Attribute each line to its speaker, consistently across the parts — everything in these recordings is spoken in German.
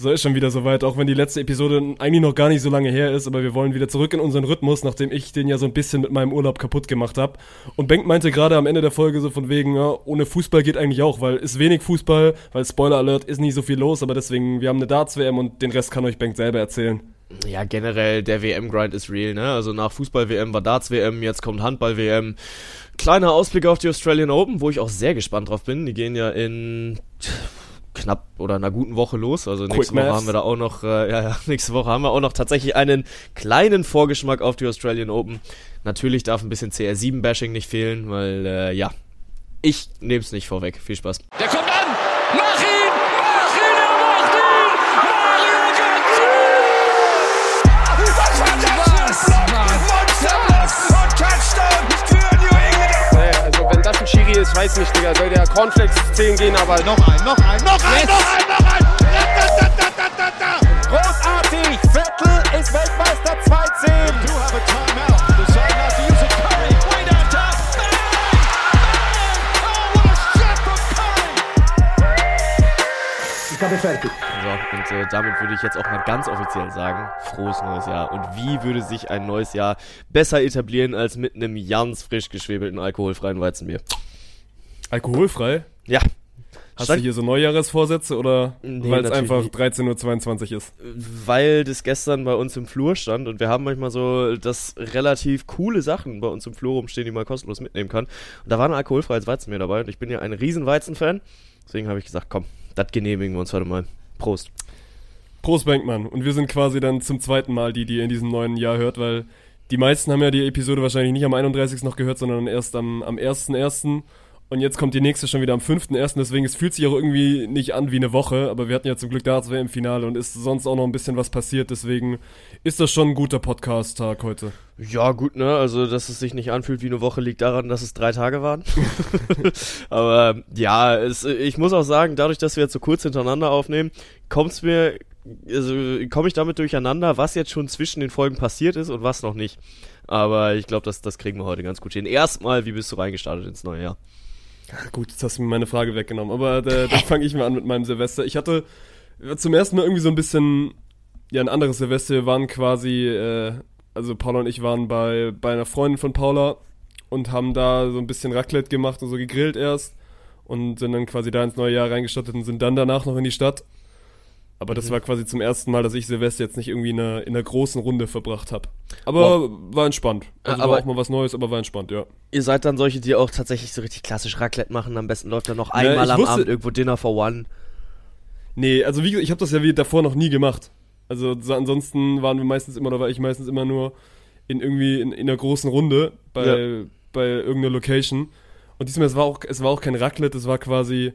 Speaker 1: So ist schon wieder soweit, auch wenn die letzte Episode eigentlich noch gar nicht so lange her ist, aber wir wollen wieder zurück in unseren Rhythmus, nachdem ich den ja so ein bisschen mit meinem Urlaub kaputt gemacht habe. Und Benk meinte gerade am Ende der Folge so von wegen, ja, ohne Fußball geht eigentlich auch, weil ist wenig Fußball, weil Spoiler Alert ist nicht so viel los, aber deswegen, wir haben eine Darts-WM und den Rest kann euch Benk selber erzählen.
Speaker 2: Ja, generell, der WM-Grind ist real, ne? Also nach Fußball-WM war Darts-WM, jetzt kommt Handball-WM. Kleiner Ausblick auf die Australian Open, wo ich auch sehr gespannt drauf bin. Die gehen ja in knapp oder einer guten Woche los. Also Quick nächste Woche Maths. haben wir da auch noch, äh, ja, ja, nächste Woche haben wir auch noch tatsächlich einen kleinen Vorgeschmack auf die Australian Open. Natürlich darf ein bisschen CR7-Bashing nicht fehlen, weil, äh, ja, ich nehme es nicht vorweg. Viel Spaß.
Speaker 3: Der kommt an! Mach ihn!
Speaker 4: Ist, weiß nicht, Digga. Soll der Cornflakes 10 gehen, aber...
Speaker 3: Noch ein, noch ein, noch ein, yes. noch ein, noch ein! Da, da, da, da, da,
Speaker 5: Großartig! Vettel ist Weltmeister 2-10!
Speaker 3: Du have a timeout. Decide not to use it. Curry, way downtown.
Speaker 6: Ich habe fertig.
Speaker 2: So, und äh, damit würde ich jetzt auch mal ganz offiziell sagen, frohes neues Jahr. Und wie würde sich ein neues Jahr besser etablieren als mit einem ganz frisch geschwebelten alkoholfreien Weizenbier?
Speaker 1: Alkoholfrei?
Speaker 2: Ja.
Speaker 1: Hast Stand du hier so Neujahresvorsätze oder nee, weil es einfach 13.22 Uhr ist?
Speaker 2: Weil das gestern bei uns im Flur stand und wir haben manchmal so, dass relativ coole Sachen bei uns im Flur rumstehen, die man kostenlos mitnehmen kann. Und da war ein alkoholfreies Weizenbier dabei und ich bin ja ein riesen Weizenfan. Deswegen habe ich gesagt, komm, das genehmigen wir uns heute mal. Prost.
Speaker 1: Prost, Bankmann. Und wir sind quasi dann zum zweiten Mal die, die ihr in diesem neuen Jahr hört, weil die meisten haben ja die Episode wahrscheinlich nicht am 31. noch gehört, sondern erst am, am 1.1. Und jetzt kommt die nächste schon wieder am 5.1. Deswegen, es fühlt sich auch irgendwie nicht an wie eine Woche. Aber wir hatten ja zum Glück Darts im Finale und ist sonst auch noch ein bisschen was passiert. Deswegen ist das schon ein guter Podcast-Tag heute.
Speaker 2: Ja, gut, ne? Also, dass es sich nicht anfühlt wie eine Woche, liegt daran, dass es drei Tage waren. aber ja, es, ich muss auch sagen, dadurch, dass wir jetzt so kurz hintereinander aufnehmen, kommt es mir, also komme ich damit durcheinander, was jetzt schon zwischen den Folgen passiert ist und was noch nicht. Aber ich glaube, das, das kriegen wir heute ganz gut hin. Erstmal, wie bist du reingestartet ins neue Jahr?
Speaker 1: Gut, jetzt hast du mir meine Frage weggenommen, aber äh, dann fange ich mal an mit meinem Silvester. Ich hatte zum ersten Mal irgendwie so ein bisschen, ja, ein anderes Silvester. Wir waren quasi, äh, also Paula und ich waren bei, bei einer Freundin von Paula und haben da so ein bisschen Raclette gemacht und so gegrillt erst und sind dann quasi da ins neue Jahr reingestattet und sind dann danach noch in die Stadt aber das mhm. war quasi zum ersten Mal, dass ich Silvester jetzt nicht irgendwie in einer, in einer großen Runde verbracht habe. Aber wow. war entspannt. Also aber war auch mal was Neues, aber war entspannt, ja.
Speaker 2: Ihr seid dann solche, die auch tatsächlich so richtig klassisch Raclette machen. Am besten läuft dann noch einmal ja, am wusste, Abend irgendwo Dinner for One.
Speaker 1: Nee, also wie gesagt, ich habe das ja wie davor noch nie gemacht. Also so, ansonsten waren wir meistens immer, oder war ich meistens immer nur in irgendwie in, in einer großen Runde bei, ja. bei irgendeiner Location. Und diesmal, es war auch, es war auch kein Raclette, es war quasi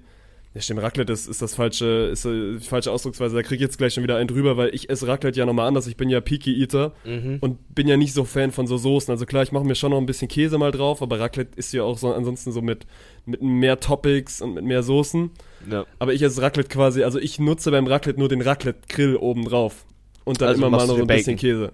Speaker 1: ja, stimmt, Raclette ist, ist das falsche, ist die falsche Ausdrucksweise. Da krieg ich jetzt gleich schon wieder einen drüber, weil ich esse Raclette ja nochmal anders. Ich bin ja Peaky Eater mhm. und bin ja nicht so Fan von so Soßen. Also klar, ich mache mir schon noch ein bisschen Käse mal drauf, aber Raclette ist ja auch so ansonsten so mit, mit mehr Topics und mit mehr Soßen. Ja. Aber ich esse Raclette quasi, also ich nutze beim Raclette nur den Raclette-Grill oben drauf. Und dann also immer mal noch so ein bisschen Käse.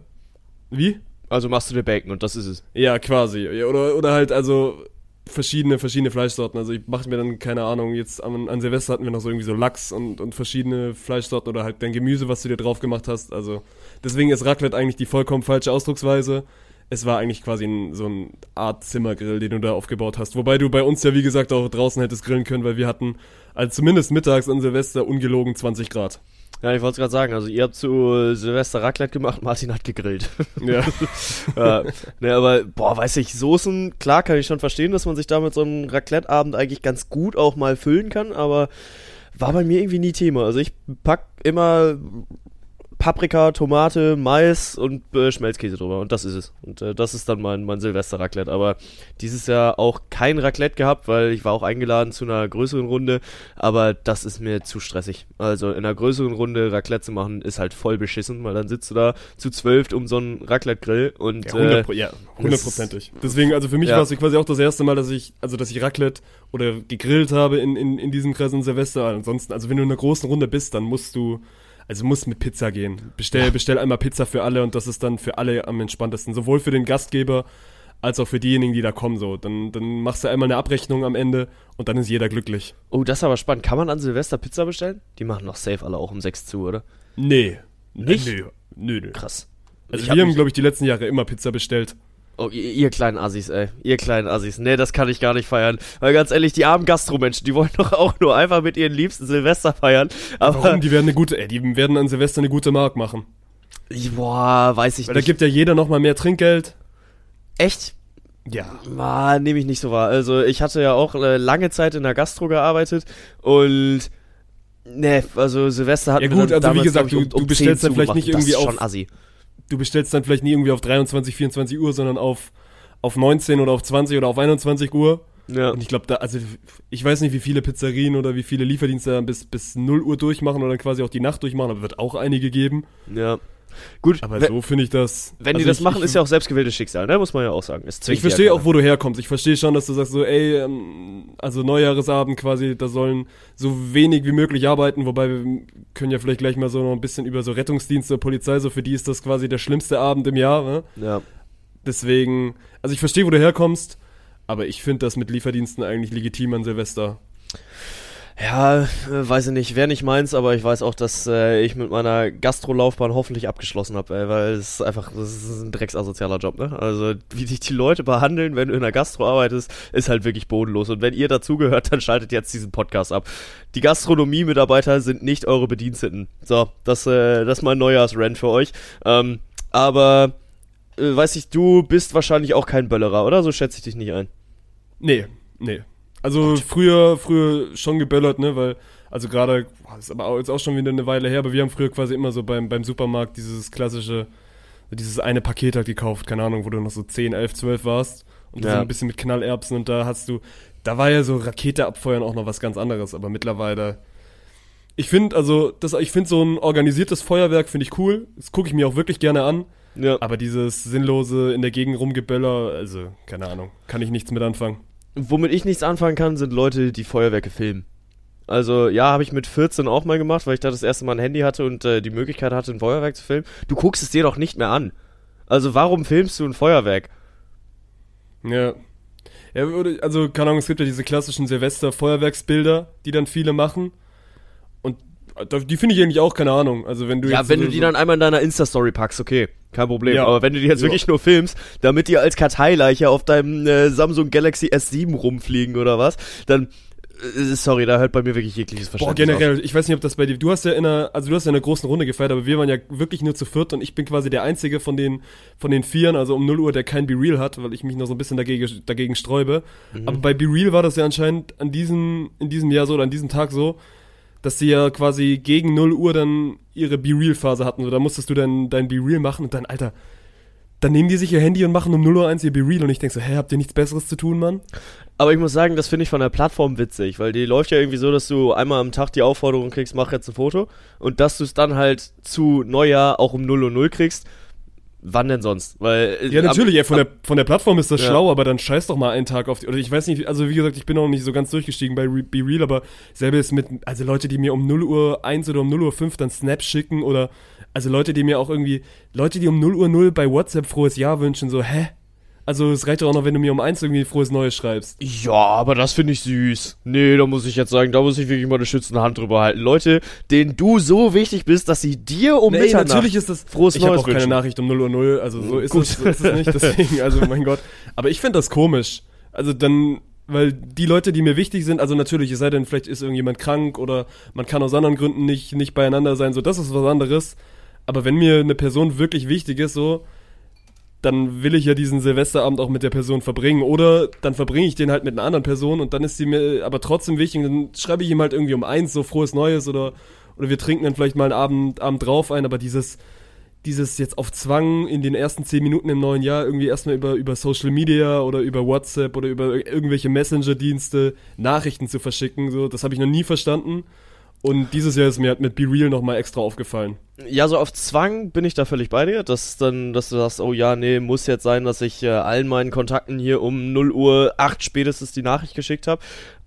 Speaker 1: Wie?
Speaker 2: Also machst du dir Bacon und das ist es.
Speaker 1: Ja, quasi. Oder, oder halt, also verschiedene, verschiedene Fleischsorten. Also ich mache mir dann, keine Ahnung, jetzt an, an, Silvester hatten wir noch so irgendwie so Lachs und, und verschiedene Fleischsorten oder halt dein Gemüse, was du dir drauf gemacht hast. Also deswegen ist Raclette eigentlich die vollkommen falsche Ausdrucksweise. Es war eigentlich quasi ein, so eine Art Zimmergrill, den du da aufgebaut hast. Wobei du bei uns ja, wie gesagt, auch draußen hättest grillen können, weil wir hatten, also zumindest mittags an Silvester ungelogen 20 Grad.
Speaker 2: Ja, ich wollte es gerade sagen, also ihr habt zu Silvester Raclette gemacht, Martin hat gegrillt. Ja. ja. Ne, aber, boah, weiß ich, Soßen, klar kann ich schon verstehen, dass man sich damit so einen Raclette-Abend eigentlich ganz gut auch mal füllen kann, aber war bei mir irgendwie nie Thema. Also ich pack immer Paprika, Tomate, Mais und äh, Schmelzkäse drüber. Und das ist es. Und äh, das ist dann mein, mein Silvester-Raclette. Aber dieses Jahr auch kein Raclette gehabt, weil ich war auch eingeladen zu einer größeren Runde. Aber das ist mir zu stressig. Also in einer größeren Runde Raclette zu machen, ist halt voll beschissen, weil dann sitzt du da zu zwölf um so einen Raclette-Grill und.
Speaker 1: Ja, 100, äh, ja, hundertprozentig. Deswegen, also für mich ja. war es quasi auch das erste Mal, dass ich, also dass ich Raclette oder gegrillt habe in, in, in diesem Kreis in Silvester. Ansonsten, also wenn du in einer großen Runde bist, dann musst du also muss mit Pizza gehen. Bestell, ja. bestell einmal Pizza für alle und das ist dann für alle am entspanntesten. Sowohl für den Gastgeber als auch für diejenigen, die da kommen. So, dann, dann machst du einmal eine Abrechnung am Ende und dann ist jeder glücklich.
Speaker 2: Oh, das ist aber spannend. Kann man an Silvester Pizza bestellen? Die machen noch safe alle auch um 6 zu, oder?
Speaker 1: Nee.
Speaker 2: Nicht?
Speaker 1: Nee. Nö, nö.
Speaker 2: Krass.
Speaker 1: Also
Speaker 2: Ich
Speaker 1: wir
Speaker 2: hab
Speaker 1: haben, glaube ich, die letzten Jahre immer Pizza bestellt.
Speaker 2: Oh, ihr, ihr kleinen Assis, ey. Ihr kleinen Assis. Nee, das kann ich gar nicht feiern. Weil ganz ehrlich, die armen Gastromenschen, die wollen doch auch nur einfach mit ihren Liebsten Silvester feiern. Aber,
Speaker 1: Warum? Die werden eine gute, ey, die werden an Silvester eine gute Mark machen.
Speaker 2: boah, weiß ich
Speaker 1: Weil da
Speaker 2: nicht.
Speaker 1: gibt ja jeder nochmal mehr Trinkgeld.
Speaker 2: Echt?
Speaker 1: Ja.
Speaker 2: Ah, nehme ich nicht so wahr. Also ich hatte ja auch äh, lange Zeit in der Gastro gearbeitet und ne, also Silvester hat
Speaker 1: Ja gut, also wie gesagt, du- du bestellst dann vielleicht nicht irgendwie auf-
Speaker 2: schon assi.
Speaker 1: Du bestellst dann vielleicht nie irgendwie auf 23, 24 Uhr, sondern auf, auf 19 oder auf 20 oder auf 21 Uhr.
Speaker 2: Ja.
Speaker 1: Und ich glaube, da, also ich weiß nicht, wie viele Pizzerien oder wie viele Lieferdienste dann bis, bis 0 Uhr durchmachen oder dann quasi auch die Nacht durchmachen, aber wird auch einige geben.
Speaker 2: ja. Gut,
Speaker 1: Aber so finde ich das.
Speaker 2: wenn die
Speaker 1: also
Speaker 2: das
Speaker 1: ich,
Speaker 2: machen,
Speaker 1: ich,
Speaker 2: ist ja auch selbstgewähltes Schicksal, ne? Muss man ja auch sagen.
Speaker 1: Ich verstehe
Speaker 2: ja
Speaker 1: auch, wo du herkommst. Ich verstehe schon, dass du sagst so, ey, ähm, also Neujahresabend quasi, da sollen so wenig wie möglich arbeiten, wobei wir können ja vielleicht gleich mal so noch ein bisschen über so Rettungsdienste, Polizei, so für die ist das quasi der schlimmste Abend im Jahr. Ne?
Speaker 2: Ja.
Speaker 1: Deswegen, also ich verstehe, wo du herkommst, aber ich finde das mit Lieferdiensten eigentlich legitim an Silvester.
Speaker 2: Ja, äh, weiß ich nicht, wäre nicht meins, aber ich weiß auch, dass äh, ich mit meiner Gastrolaufbahn hoffentlich abgeschlossen habe, weil es einfach, das ist ein drecksasozialer Job, ne? Also, wie dich die Leute behandeln, wenn du in der Gastro arbeitest, ist halt wirklich bodenlos. Und wenn ihr dazugehört, dann schaltet jetzt diesen Podcast ab. Die Gastronomie-Mitarbeiter sind nicht eure Bediensteten. So, das, äh, das ist mein Neujahrsrand für euch. Ähm, aber, äh, weiß ich, du bist wahrscheinlich auch kein Böllerer, oder? So schätze ich dich nicht ein.
Speaker 1: Nee, nee. Also früher, früher schon geböllert, ne, weil, also gerade, ist aber jetzt auch schon wieder eine Weile her, aber wir haben früher quasi immer so beim, beim Supermarkt dieses klassische, dieses eine Paket halt gekauft, keine Ahnung, wo du noch so 10, 11, 12 warst und
Speaker 2: Ja.
Speaker 1: so ein bisschen mit Knallerbsen und da hast du, da war ja so Rakete abfeuern auch noch was ganz anderes, aber mittlerweile, ich finde, also, das, ich finde so ein organisiertes Feuerwerk finde ich cool, das gucke ich mir auch wirklich gerne an,
Speaker 2: Ja.
Speaker 1: aber dieses sinnlose in der Gegend rumgeböller, also, keine Ahnung, kann ich nichts mit anfangen.
Speaker 2: Womit ich nichts anfangen kann, sind Leute, die Feuerwerke filmen. Also ja, habe ich mit 14 auch mal gemacht, weil ich da das erste Mal ein Handy hatte und äh, die Möglichkeit hatte, ein Feuerwerk zu filmen. Du guckst es dir doch nicht mehr an. Also warum filmst du ein Feuerwerk?
Speaker 1: Ja. Ja, also, keine Ahnung, es gibt ja diese klassischen Silvester-Feuerwerksbilder, die dann viele machen. Und da- die finde ich eigentlich auch, keine Ahnung. Also, wenn du
Speaker 2: Ja, wenn
Speaker 1: so,
Speaker 2: du die
Speaker 1: so-
Speaker 2: dann einmal in deiner Insta-Story packst, okay, kein Problem.
Speaker 1: Ja.
Speaker 2: Aber wenn du die jetzt
Speaker 1: Ja.
Speaker 2: wirklich nur filmst, damit die als Karteileiche auf deinem äh, Samsung Galaxy S7 rumfliegen oder was, dann, äh, sorry, da hört bei mir wirklich jegliches
Speaker 1: Boah,
Speaker 2: Verständnis
Speaker 1: generell, ich weiß nicht, ob das bei dir, du hast ja in einer, also du hast ja in einer großen Runde gefeiert, aber wir waren ja wirklich nur zu viert und ich bin quasi der Einzige von den, von den Vieren, also um 0 Uhr, der kein Be Real hat, weil ich mich noch so ein bisschen dagegen, dagegen sträube.
Speaker 2: Mhm.
Speaker 1: Aber bei Be Real war das ja anscheinend an diesem, in diesem Jahr so oder an diesem Tag so, dass sie ja quasi gegen 0 Uhr dann ihre Be Real Phase hatten. So, da musstest du dann dein Be Real machen und dann, Alter, dann nehmen die sich ihr Handy und machen um 0 Uhr 1 ihr Be Real und ich denk so, hä, habt ihr nichts Besseres zu tun, Mann?
Speaker 2: Aber ich muss sagen, das finde ich von der Plattform witzig, weil die läuft ja irgendwie so, dass du einmal am Tag die Aufforderung kriegst, mach jetzt ein Foto und dass du es dann halt zu Neujahr auch um 0 Uhr 0 kriegst. Wann denn sonst? Weil äh,
Speaker 1: Ja, natürlich, ja, von, der, von der Plattform ist das
Speaker 2: Ja.
Speaker 1: schlau, aber dann scheiß doch mal einen Tag auf die. Oder ich weiß nicht, also wie gesagt, ich bin noch nicht so ganz durchgestiegen bei Re Be Real, aber selber ist mit, also Leute, die mir um 0 Uhr 1 oder um 0 Uhr 5 dann Snaps schicken oder, also Leute, die mir auch irgendwie, Leute, die um 0 Uhr 0 bei WhatsApp frohes Jahr wünschen, so, hä? Also es reicht doch auch noch, wenn du mir um 1 irgendwie frohes Neues schreibst.
Speaker 2: Ja, aber das finde ich süß. Nee, da muss ich jetzt sagen, da muss ich wirklich mal eine schützende Hand drüber halten. Leute, denen du so wichtig bist, dass sie dir um
Speaker 1: Nee,
Speaker 2: Mitternacht
Speaker 1: natürlich ist das.
Speaker 2: frohes
Speaker 1: ich habe
Speaker 2: Neues
Speaker 1: auch keine. Nachricht um 0 Uhr 0, also so ist, es, so ist es nicht, deswegen, also mein Gott. Aber ich finde das komisch. Also dann, weil die Leute, die mir wichtig sind, also natürlich, es sei denn, vielleicht ist irgendjemand krank oder man kann aus anderen Gründen nicht, nicht beieinander sein, so das ist was anderes. Aber wenn mir eine Person wirklich wichtig ist, so, dann will ich ja diesen Silvesterabend auch mit der Person verbringen. Oder dann verbringe ich den halt mit einer anderen Person und dann ist sie mir aber trotzdem wichtig. Und dann schreibe ich ihm halt irgendwie um eins so frohes Neues oder, oder wir trinken dann vielleicht mal einen Abend, Abend drauf ein. Aber dieses, dieses jetzt auf Zwang in den ersten zehn Minuten im neuen Jahr irgendwie erstmal über, über Social Media oder über WhatsApp oder über irgendwelche Messenger-Dienste Nachrichten zu verschicken, so, das habe ich noch nie verstanden. Und dieses Jahr ist mir mit Be Real nochmal extra aufgefallen.
Speaker 2: Ja, so auf Zwang bin ich da völlig bei dir, dass dann, dass du sagst, oh ja, nee, muss jetzt sein, dass ich äh, allen meinen Kontakten hier um 0 Uhr 8 spätestens die Nachricht geschickt habe.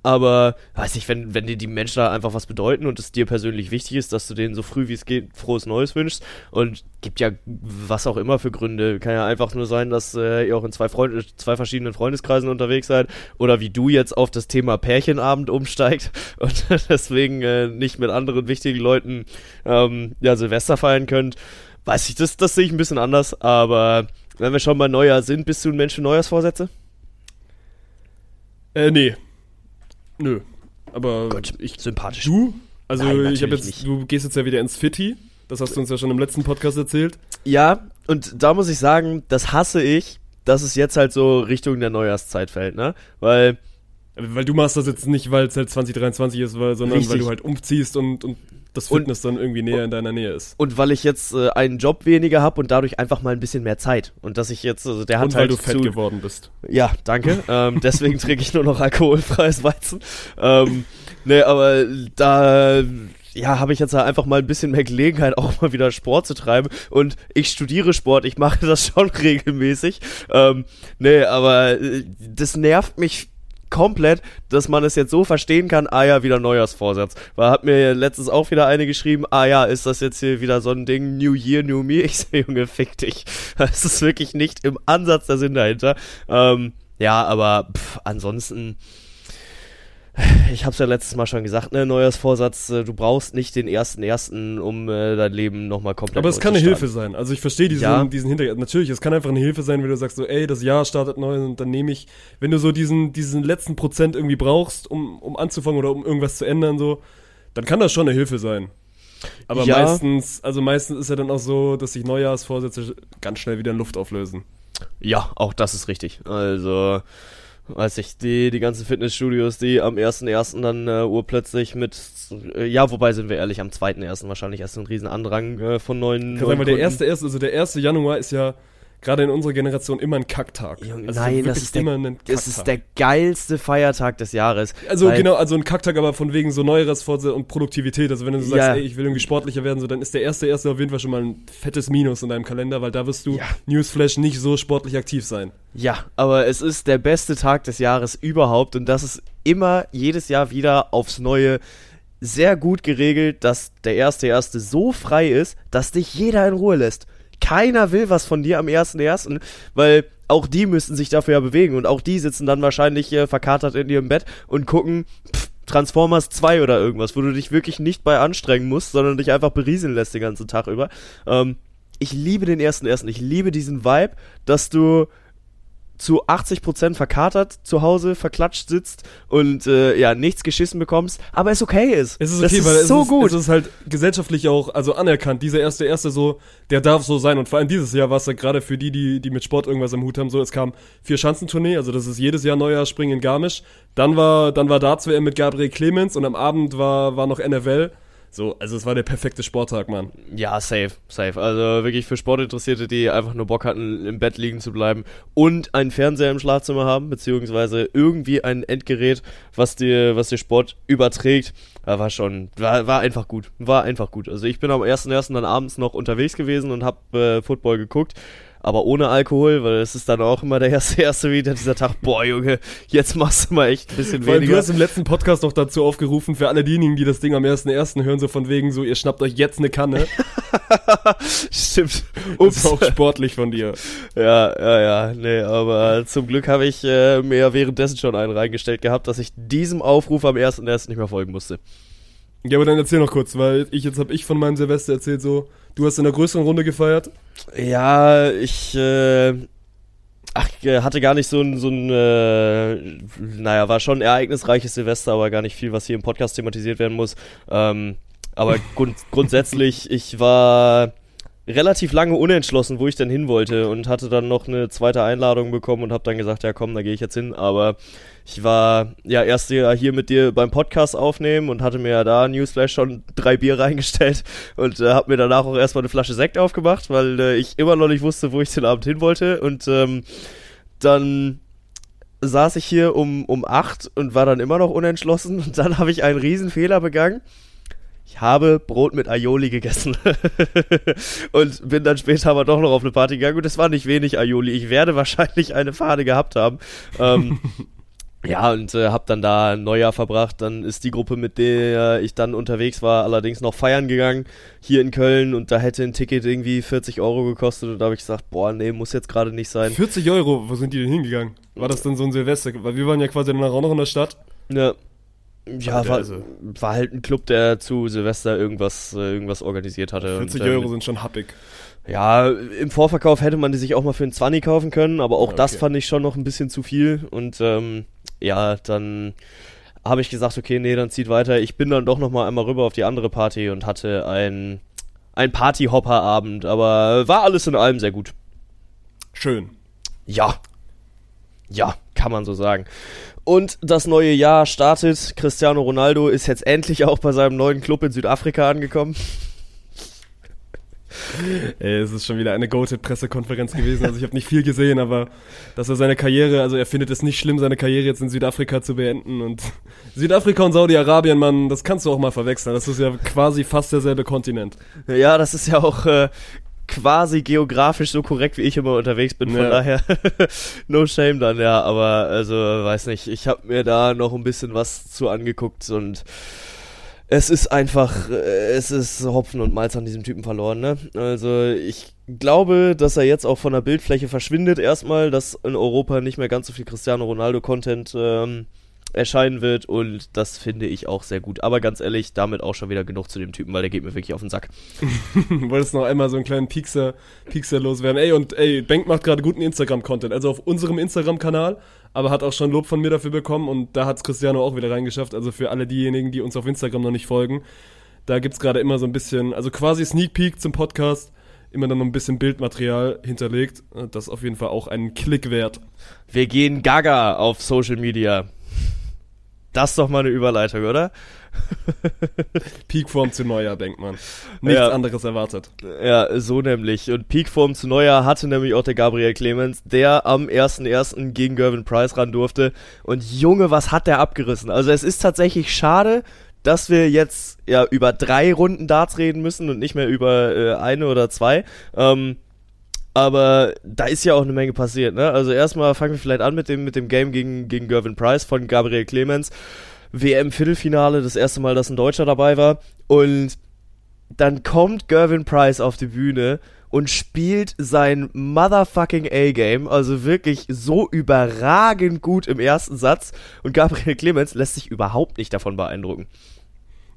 Speaker 2: Aber weiß nicht, wenn, wenn dir die Menschen da einfach was bedeuten und es dir persönlich wichtig ist, dass du denen so früh wie es geht frohes Neues wünschst und gibt ja was auch immer für Gründe. Kann ja einfach nur sein, dass äh, ihr auch in zwei, Freund zwei verschiedenen Freundeskreisen unterwegs seid oder wie du jetzt auf das Thema Pärchenabend umsteigt und deswegen äh, nicht mit anderen wichtigen Leuten ähm, ja, Silvester feiern könnt. Weiß ich, das, das sehe ich ein bisschen anders, aber wenn wir schon mal Neujahr sind, bist du ein Mensch für Neujahrsvorsätze?
Speaker 1: Äh, nee. Nö. Aber
Speaker 2: Gut, ich sympathisch.
Speaker 1: Du? Also
Speaker 2: Nein,
Speaker 1: ich habe jetzt,
Speaker 2: nicht.
Speaker 1: du gehst jetzt ja wieder ins Fitti. Das hast du uns ja schon im letzten Podcast erzählt.
Speaker 2: Ja, und da muss ich sagen, das hasse ich, dass es jetzt halt so Richtung der Neujahrszeit fällt, ne? Weil
Speaker 1: Weil du machst das jetzt nicht, weil es halt 2023 ist, weil, sondern
Speaker 2: Richtig.
Speaker 1: weil du halt umziehst und, und das
Speaker 2: Und-
Speaker 1: Fitness dann irgendwie näher in deiner Nähe ist.
Speaker 2: und weil ich jetzt äh, einen Job weniger habe und dadurch einfach mal ein bisschen mehr Zeit und dass ich jetzt also der hat
Speaker 1: Und weil
Speaker 2: halt
Speaker 1: du fett
Speaker 2: zu,
Speaker 1: geworden bist.
Speaker 2: Ja, danke. ähm, deswegen trinke ich nur noch alkoholfreies Weizen. Ähm, nee, aber da ja, habe ich jetzt halt einfach mal ein bisschen mehr Gelegenheit, auch mal wieder Sport zu treiben. Und ich studiere Sport, ich mache das schon regelmäßig. Ähm, nee, aber äh, das nervt mich komplett, dass man es jetzt so verstehen kann, ah ja, wieder Neujahrsvorsatz. Weil hat mir letztens auch wieder eine geschrieben, ah ja, ist das jetzt hier wieder so ein Ding, New Year, New Me? Ich sehe, Junge, fick dich. Das ist wirklich nicht im Ansatz der Sinn dahinter. Ähm, ja, aber pff, ansonsten, ich hab's ja letztes Mal schon gesagt, ne, Neujahrsvorsatz, äh, du brauchst nicht den ersten ersten, um äh, dein Leben nochmal komplett
Speaker 1: Aber es kann
Speaker 2: zu
Speaker 1: eine. Hilfe sein. Also ich verstehe diesen,
Speaker 2: Ja.
Speaker 1: diesen Hintergrund. Natürlich, es kann einfach eine Hilfe sein, wenn du sagst so, ey, das Jahr startet neu und dann nehme ich, wenn du so diesen, diesen letzten Prozent irgendwie brauchst, um, um anzufangen oder um irgendwas zu ändern, so, dann kann das schon eine Hilfe sein. Aber
Speaker 2: Ja.
Speaker 1: meistens, also meistens ist ja dann auch so, dass sich Neujahrsvorsätze ganz schnell wieder in Luft auflösen.
Speaker 2: Ja, auch das ist richtig. Also, weiß ich, die, die ganzen Fitnessstudios, die am 1.1. dann äh, urplötzlich mit, äh, ja, wobei sind wir ehrlich, am 2.1. wahrscheinlich erst ein riesen Andrang äh, von neuen,
Speaker 1: Ich kann
Speaker 2: neuen
Speaker 1: sagen, weil der
Speaker 2: Kunden.
Speaker 1: erste, erste, also der erste Januar ist ja gerade in unserer Generation immer ein Kacktag.
Speaker 2: Junge,
Speaker 1: Also
Speaker 2: nein, das ist, der,
Speaker 1: immer ein
Speaker 2: das ist der geilste Feiertag des Jahres.
Speaker 1: Also genau, also ein Kacktag, aber von wegen so Neujahrsvorsätze und Produktivität. Also wenn du so sagst,
Speaker 2: Ja.
Speaker 1: ey, ich will irgendwie sportlicher werden, so dann ist der erste erste auf jeden Fall schon mal ein fettes Minus in deinem Kalender, weil da wirst du
Speaker 2: Ja.
Speaker 1: Newsflash nicht so sportlich aktiv sein.
Speaker 2: Ja, aber es ist der beste Tag des Jahres überhaupt und das ist immer jedes Jahr wieder aufs Neue sehr gut geregelt, dass der erste erste so frei ist, dass dich jeder in Ruhe lässt. Keiner will was von dir am ersten ersten, weil auch die müssten sich dafür ja bewegen und auch die sitzen dann wahrscheinlich äh, verkatert in ihrem Bett und gucken pff, Transformers 2 oder irgendwas, wo du dich wirklich nicht bei anstrengen musst, sondern dich einfach berieseln lässt den ganzen Tag über. Ähm, ich liebe den ersten ersten. Ich liebe diesen Vibe, dass du zu 80% verkatert zu Hause verklatscht sitzt und äh, ja, nichts geschissen bekommst, aber es okay ist.
Speaker 1: Es ist
Speaker 2: das
Speaker 1: okay,
Speaker 2: ist
Speaker 1: weil es
Speaker 2: so
Speaker 1: ist,
Speaker 2: gut.
Speaker 1: es ist halt gesellschaftlich auch also anerkannt. Dieser erste erste so, der darf so sein und vor allem dieses Jahr war es ja gerade für die, die die mit Sport irgendwas am Hut haben, so es kam vier Schanzentournee, also das ist jedes Jahr Neujahrsspringen in Garmisch. Dann war dann war Darts WM mit Gabriel Clemens und am Abend war war noch NFL. So, also es war der perfekte Sporttag, Mann.
Speaker 2: Ja, safe, safe. Also wirklich für Sportinteressierte, die einfach nur Bock hatten, im Bett liegen zu bleiben und einen Fernseher im Schlafzimmer haben, beziehungsweise irgendwie ein Endgerät, was dir, was dir Sport überträgt. War schon, war, war einfach gut. War einfach gut. Also ich bin am 1.1. dann abends noch unterwegs gewesen und hab äh, Football geguckt. Aber ohne Alkohol, weil es ist dann auch immer der erste, erste wieder dieser Tag, boah Junge, jetzt machst du mal echt ein bisschen
Speaker 1: Weil du
Speaker 2: weniger.
Speaker 1: hast im letzten Podcast noch dazu aufgerufen, für alle diejenigen, die das Ding am 1.1. hören, so von wegen so, ihr schnappt euch jetzt eine Kanne.
Speaker 2: Stimmt.
Speaker 1: Das ist auch sportlich von dir.
Speaker 2: Ja, ja, ja, nee, aber zum Glück habe ich äh, mir ja währenddessen schon einen reingestellt gehabt, dass ich diesem Aufruf am 1.1. nicht mehr folgen musste.
Speaker 1: Ja, aber dann erzähl noch kurz, weil ich jetzt habe ich von meinem Silvester erzählt so, du hast in einer größeren Runde gefeiert.
Speaker 2: Ja, ich, äh, ach, äh, hatte gar nicht so ein, so ein, äh, naja, war schon ein ereignisreiches Silvester, aber gar nicht viel, was hier im Podcast thematisiert werden muss. Ähm, aber grund grundsätzlich, ich war relativ lange unentschlossen, wo ich denn hin wollte und hatte dann noch eine zweite Einladung bekommen und habe dann gesagt, ja komm, da gehe ich jetzt hin. Aber ich war ja erst hier mit dir beim Podcast aufnehmen und hatte mir ja da Newsflash schon drei Bier reingestellt und äh, habe mir danach auch erstmal eine Flasche Sekt aufgemacht, weil äh, ich immer noch nicht wusste, wo ich den Abend hin wollte und ähm, dann saß ich hier um, um acht und war dann immer noch unentschlossen und dann habe ich einen riesen Fehler begangen. Ich habe Brot mit Aioli gegessen und bin dann später aber doch noch auf eine Party gegangen und es war nicht wenig Aioli. Ich werde wahrscheinlich eine Fahne gehabt haben. Ähm, Ja, und äh, hab dann da ein Neujahr verbracht. Dann ist die Gruppe, mit der ich dann unterwegs war, allerdings noch feiern gegangen, hier in Köln. Und da hätte ein Ticket irgendwie 40 Euro gekostet. Und da habe ich gesagt, boah, nee, muss jetzt gerade nicht sein.
Speaker 1: 40 Euro, wo sind die denn hingegangen? War das dann so ein Silvester? Weil wir waren ja quasi danach auch noch in der Stadt.
Speaker 2: Ja. Ja, war, war halt ein Club, der zu Silvester irgendwas, äh, irgendwas organisiert hatte.
Speaker 1: 40
Speaker 2: und, ähm,
Speaker 1: Euro sind schon happig.
Speaker 2: Ja, im Vorverkauf hätte man die sich auch mal für einen 20 kaufen können, aber auch das
Speaker 1: okay.
Speaker 2: fand ich schon noch ein bisschen zu viel. Und ähm, ja, dann habe ich gesagt, okay, nee, dann zieht weiter. Ich bin dann doch noch mal einmal rüber auf die andere Party und hatte ein, ein Party-Hopper-Abend, aber war alles in allem sehr gut.
Speaker 1: Schön.
Speaker 2: Ja. Ja, kann man so sagen. Und das neue Jahr startet. Cristiano Ronaldo ist jetzt endlich auch bei seinem neuen Club in Südafrika angekommen.
Speaker 1: Ey, es ist schon wieder eine Goated-Pressekonferenz gewesen. Also ich habe nicht viel gesehen, aber dass er seine Karriere, also er findet es nicht schlimm, seine Karriere jetzt in Südafrika zu beenden. Und Südafrika und Saudi-Arabien, Mann, das kannst du auch mal verwechseln. Das ist ja quasi fast derselbe Kontinent.
Speaker 2: Ja, das ist ja auch äh, quasi geografisch so korrekt, wie ich immer unterwegs bin. Von
Speaker 1: Ja.
Speaker 2: daher, no shame dann, ja. Aber also, weiß nicht, ich habe mir da noch ein bisschen was zu angeguckt und es ist einfach, äh, es ist Hopfen und Malz an diesem Typen verloren, ne? Also ich glaube, dass er jetzt auch von der Bildfläche verschwindet erstmal, dass in Europa nicht mehr ganz so viel Cristiano Ronaldo-Content ähm, erscheinen wird und das finde ich auch sehr gut. Aber ganz ehrlich, damit auch schon wieder genug zu dem Typen, weil der geht mir wirklich auf den Sack.
Speaker 1: Wolltest noch einmal so einen kleinen Piekser, Piekser loswerden. Ey, und ey, Bank macht gerade guten Instagram-Content. Also auf unserem Instagram-Kanal, aber hat auch schon Lob von mir dafür bekommen und da hat's Cristiano auch wieder reingeschafft. Also für alle diejenigen, die uns auf Instagram noch nicht folgen, da gibt's gerade immer so ein bisschen, also quasi Sneak Peek zum Podcast, immer dann noch ein bisschen Bildmaterial hinterlegt. Das ist auf jeden Fall auch einen Klick wert.
Speaker 2: Wir gehen gaga auf Social Media. Das ist doch mal eine Überleitung, oder?
Speaker 1: Peakform zu Neujahr, denkt man. Nichts
Speaker 2: Ja.
Speaker 1: anderes erwartet.
Speaker 2: Ja, so nämlich. Und Peakform zu Neujahr hatte nämlich auch der Gabriel Clemens, der am 1.1. gegen Gervin Price ran durfte. Und Junge, was hat der abgerissen? Also es ist tatsächlich schade, dass wir jetzt ja über drei Runden Darts reden müssen und nicht mehr über äh, eine oder zwei. Ähm, aber da ist ja auch eine Menge passiert, ne? Also erstmal fangen wir vielleicht an mit dem, mit dem Game gegen, gegen Gervin Price von Gabriel Clemens. WM-Viertelfinale, das erste Mal, dass ein Deutscher dabei war. Und dann kommt Gervin Price auf die Bühne und spielt sein motherfucking A-Game, also wirklich so überragend gut im ersten Satz. Und Gabriel Clemens lässt sich überhaupt nicht davon beeindrucken.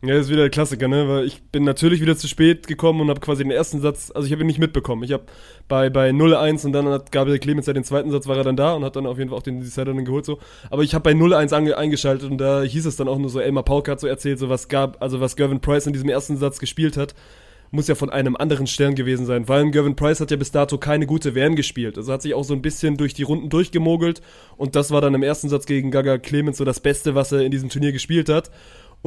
Speaker 1: Ja, das ist wieder der Klassiker, ne? Weil ich bin natürlich wieder zu spät gekommen und habe quasi den ersten Satz, also ich habe ihn nicht mitbekommen. Ich habe bei, bei 0-1 und dann hat Gabriel Clemens ja den zweiten Satz, war er dann da und hat dann auf jeden Fall auch den Decider dann geholt so. Aber ich habe bei 0-1 ange- eingeschaltet und da hieß es dann auch nur so, Elmar Pauk hat so erzählt, so was gab, also was Gervin Price in diesem ersten Satz gespielt hat, muss ja von einem anderen Stern gewesen sein. Vor allem Gervin Price hat ja bis dato keine gute WM gespielt. Also hat sich auch so ein bisschen durch die Runden durchgemogelt und das war dann im ersten Satz gegen Gaga Clemens so das Beste, was er in diesem Turnier gespielt hat.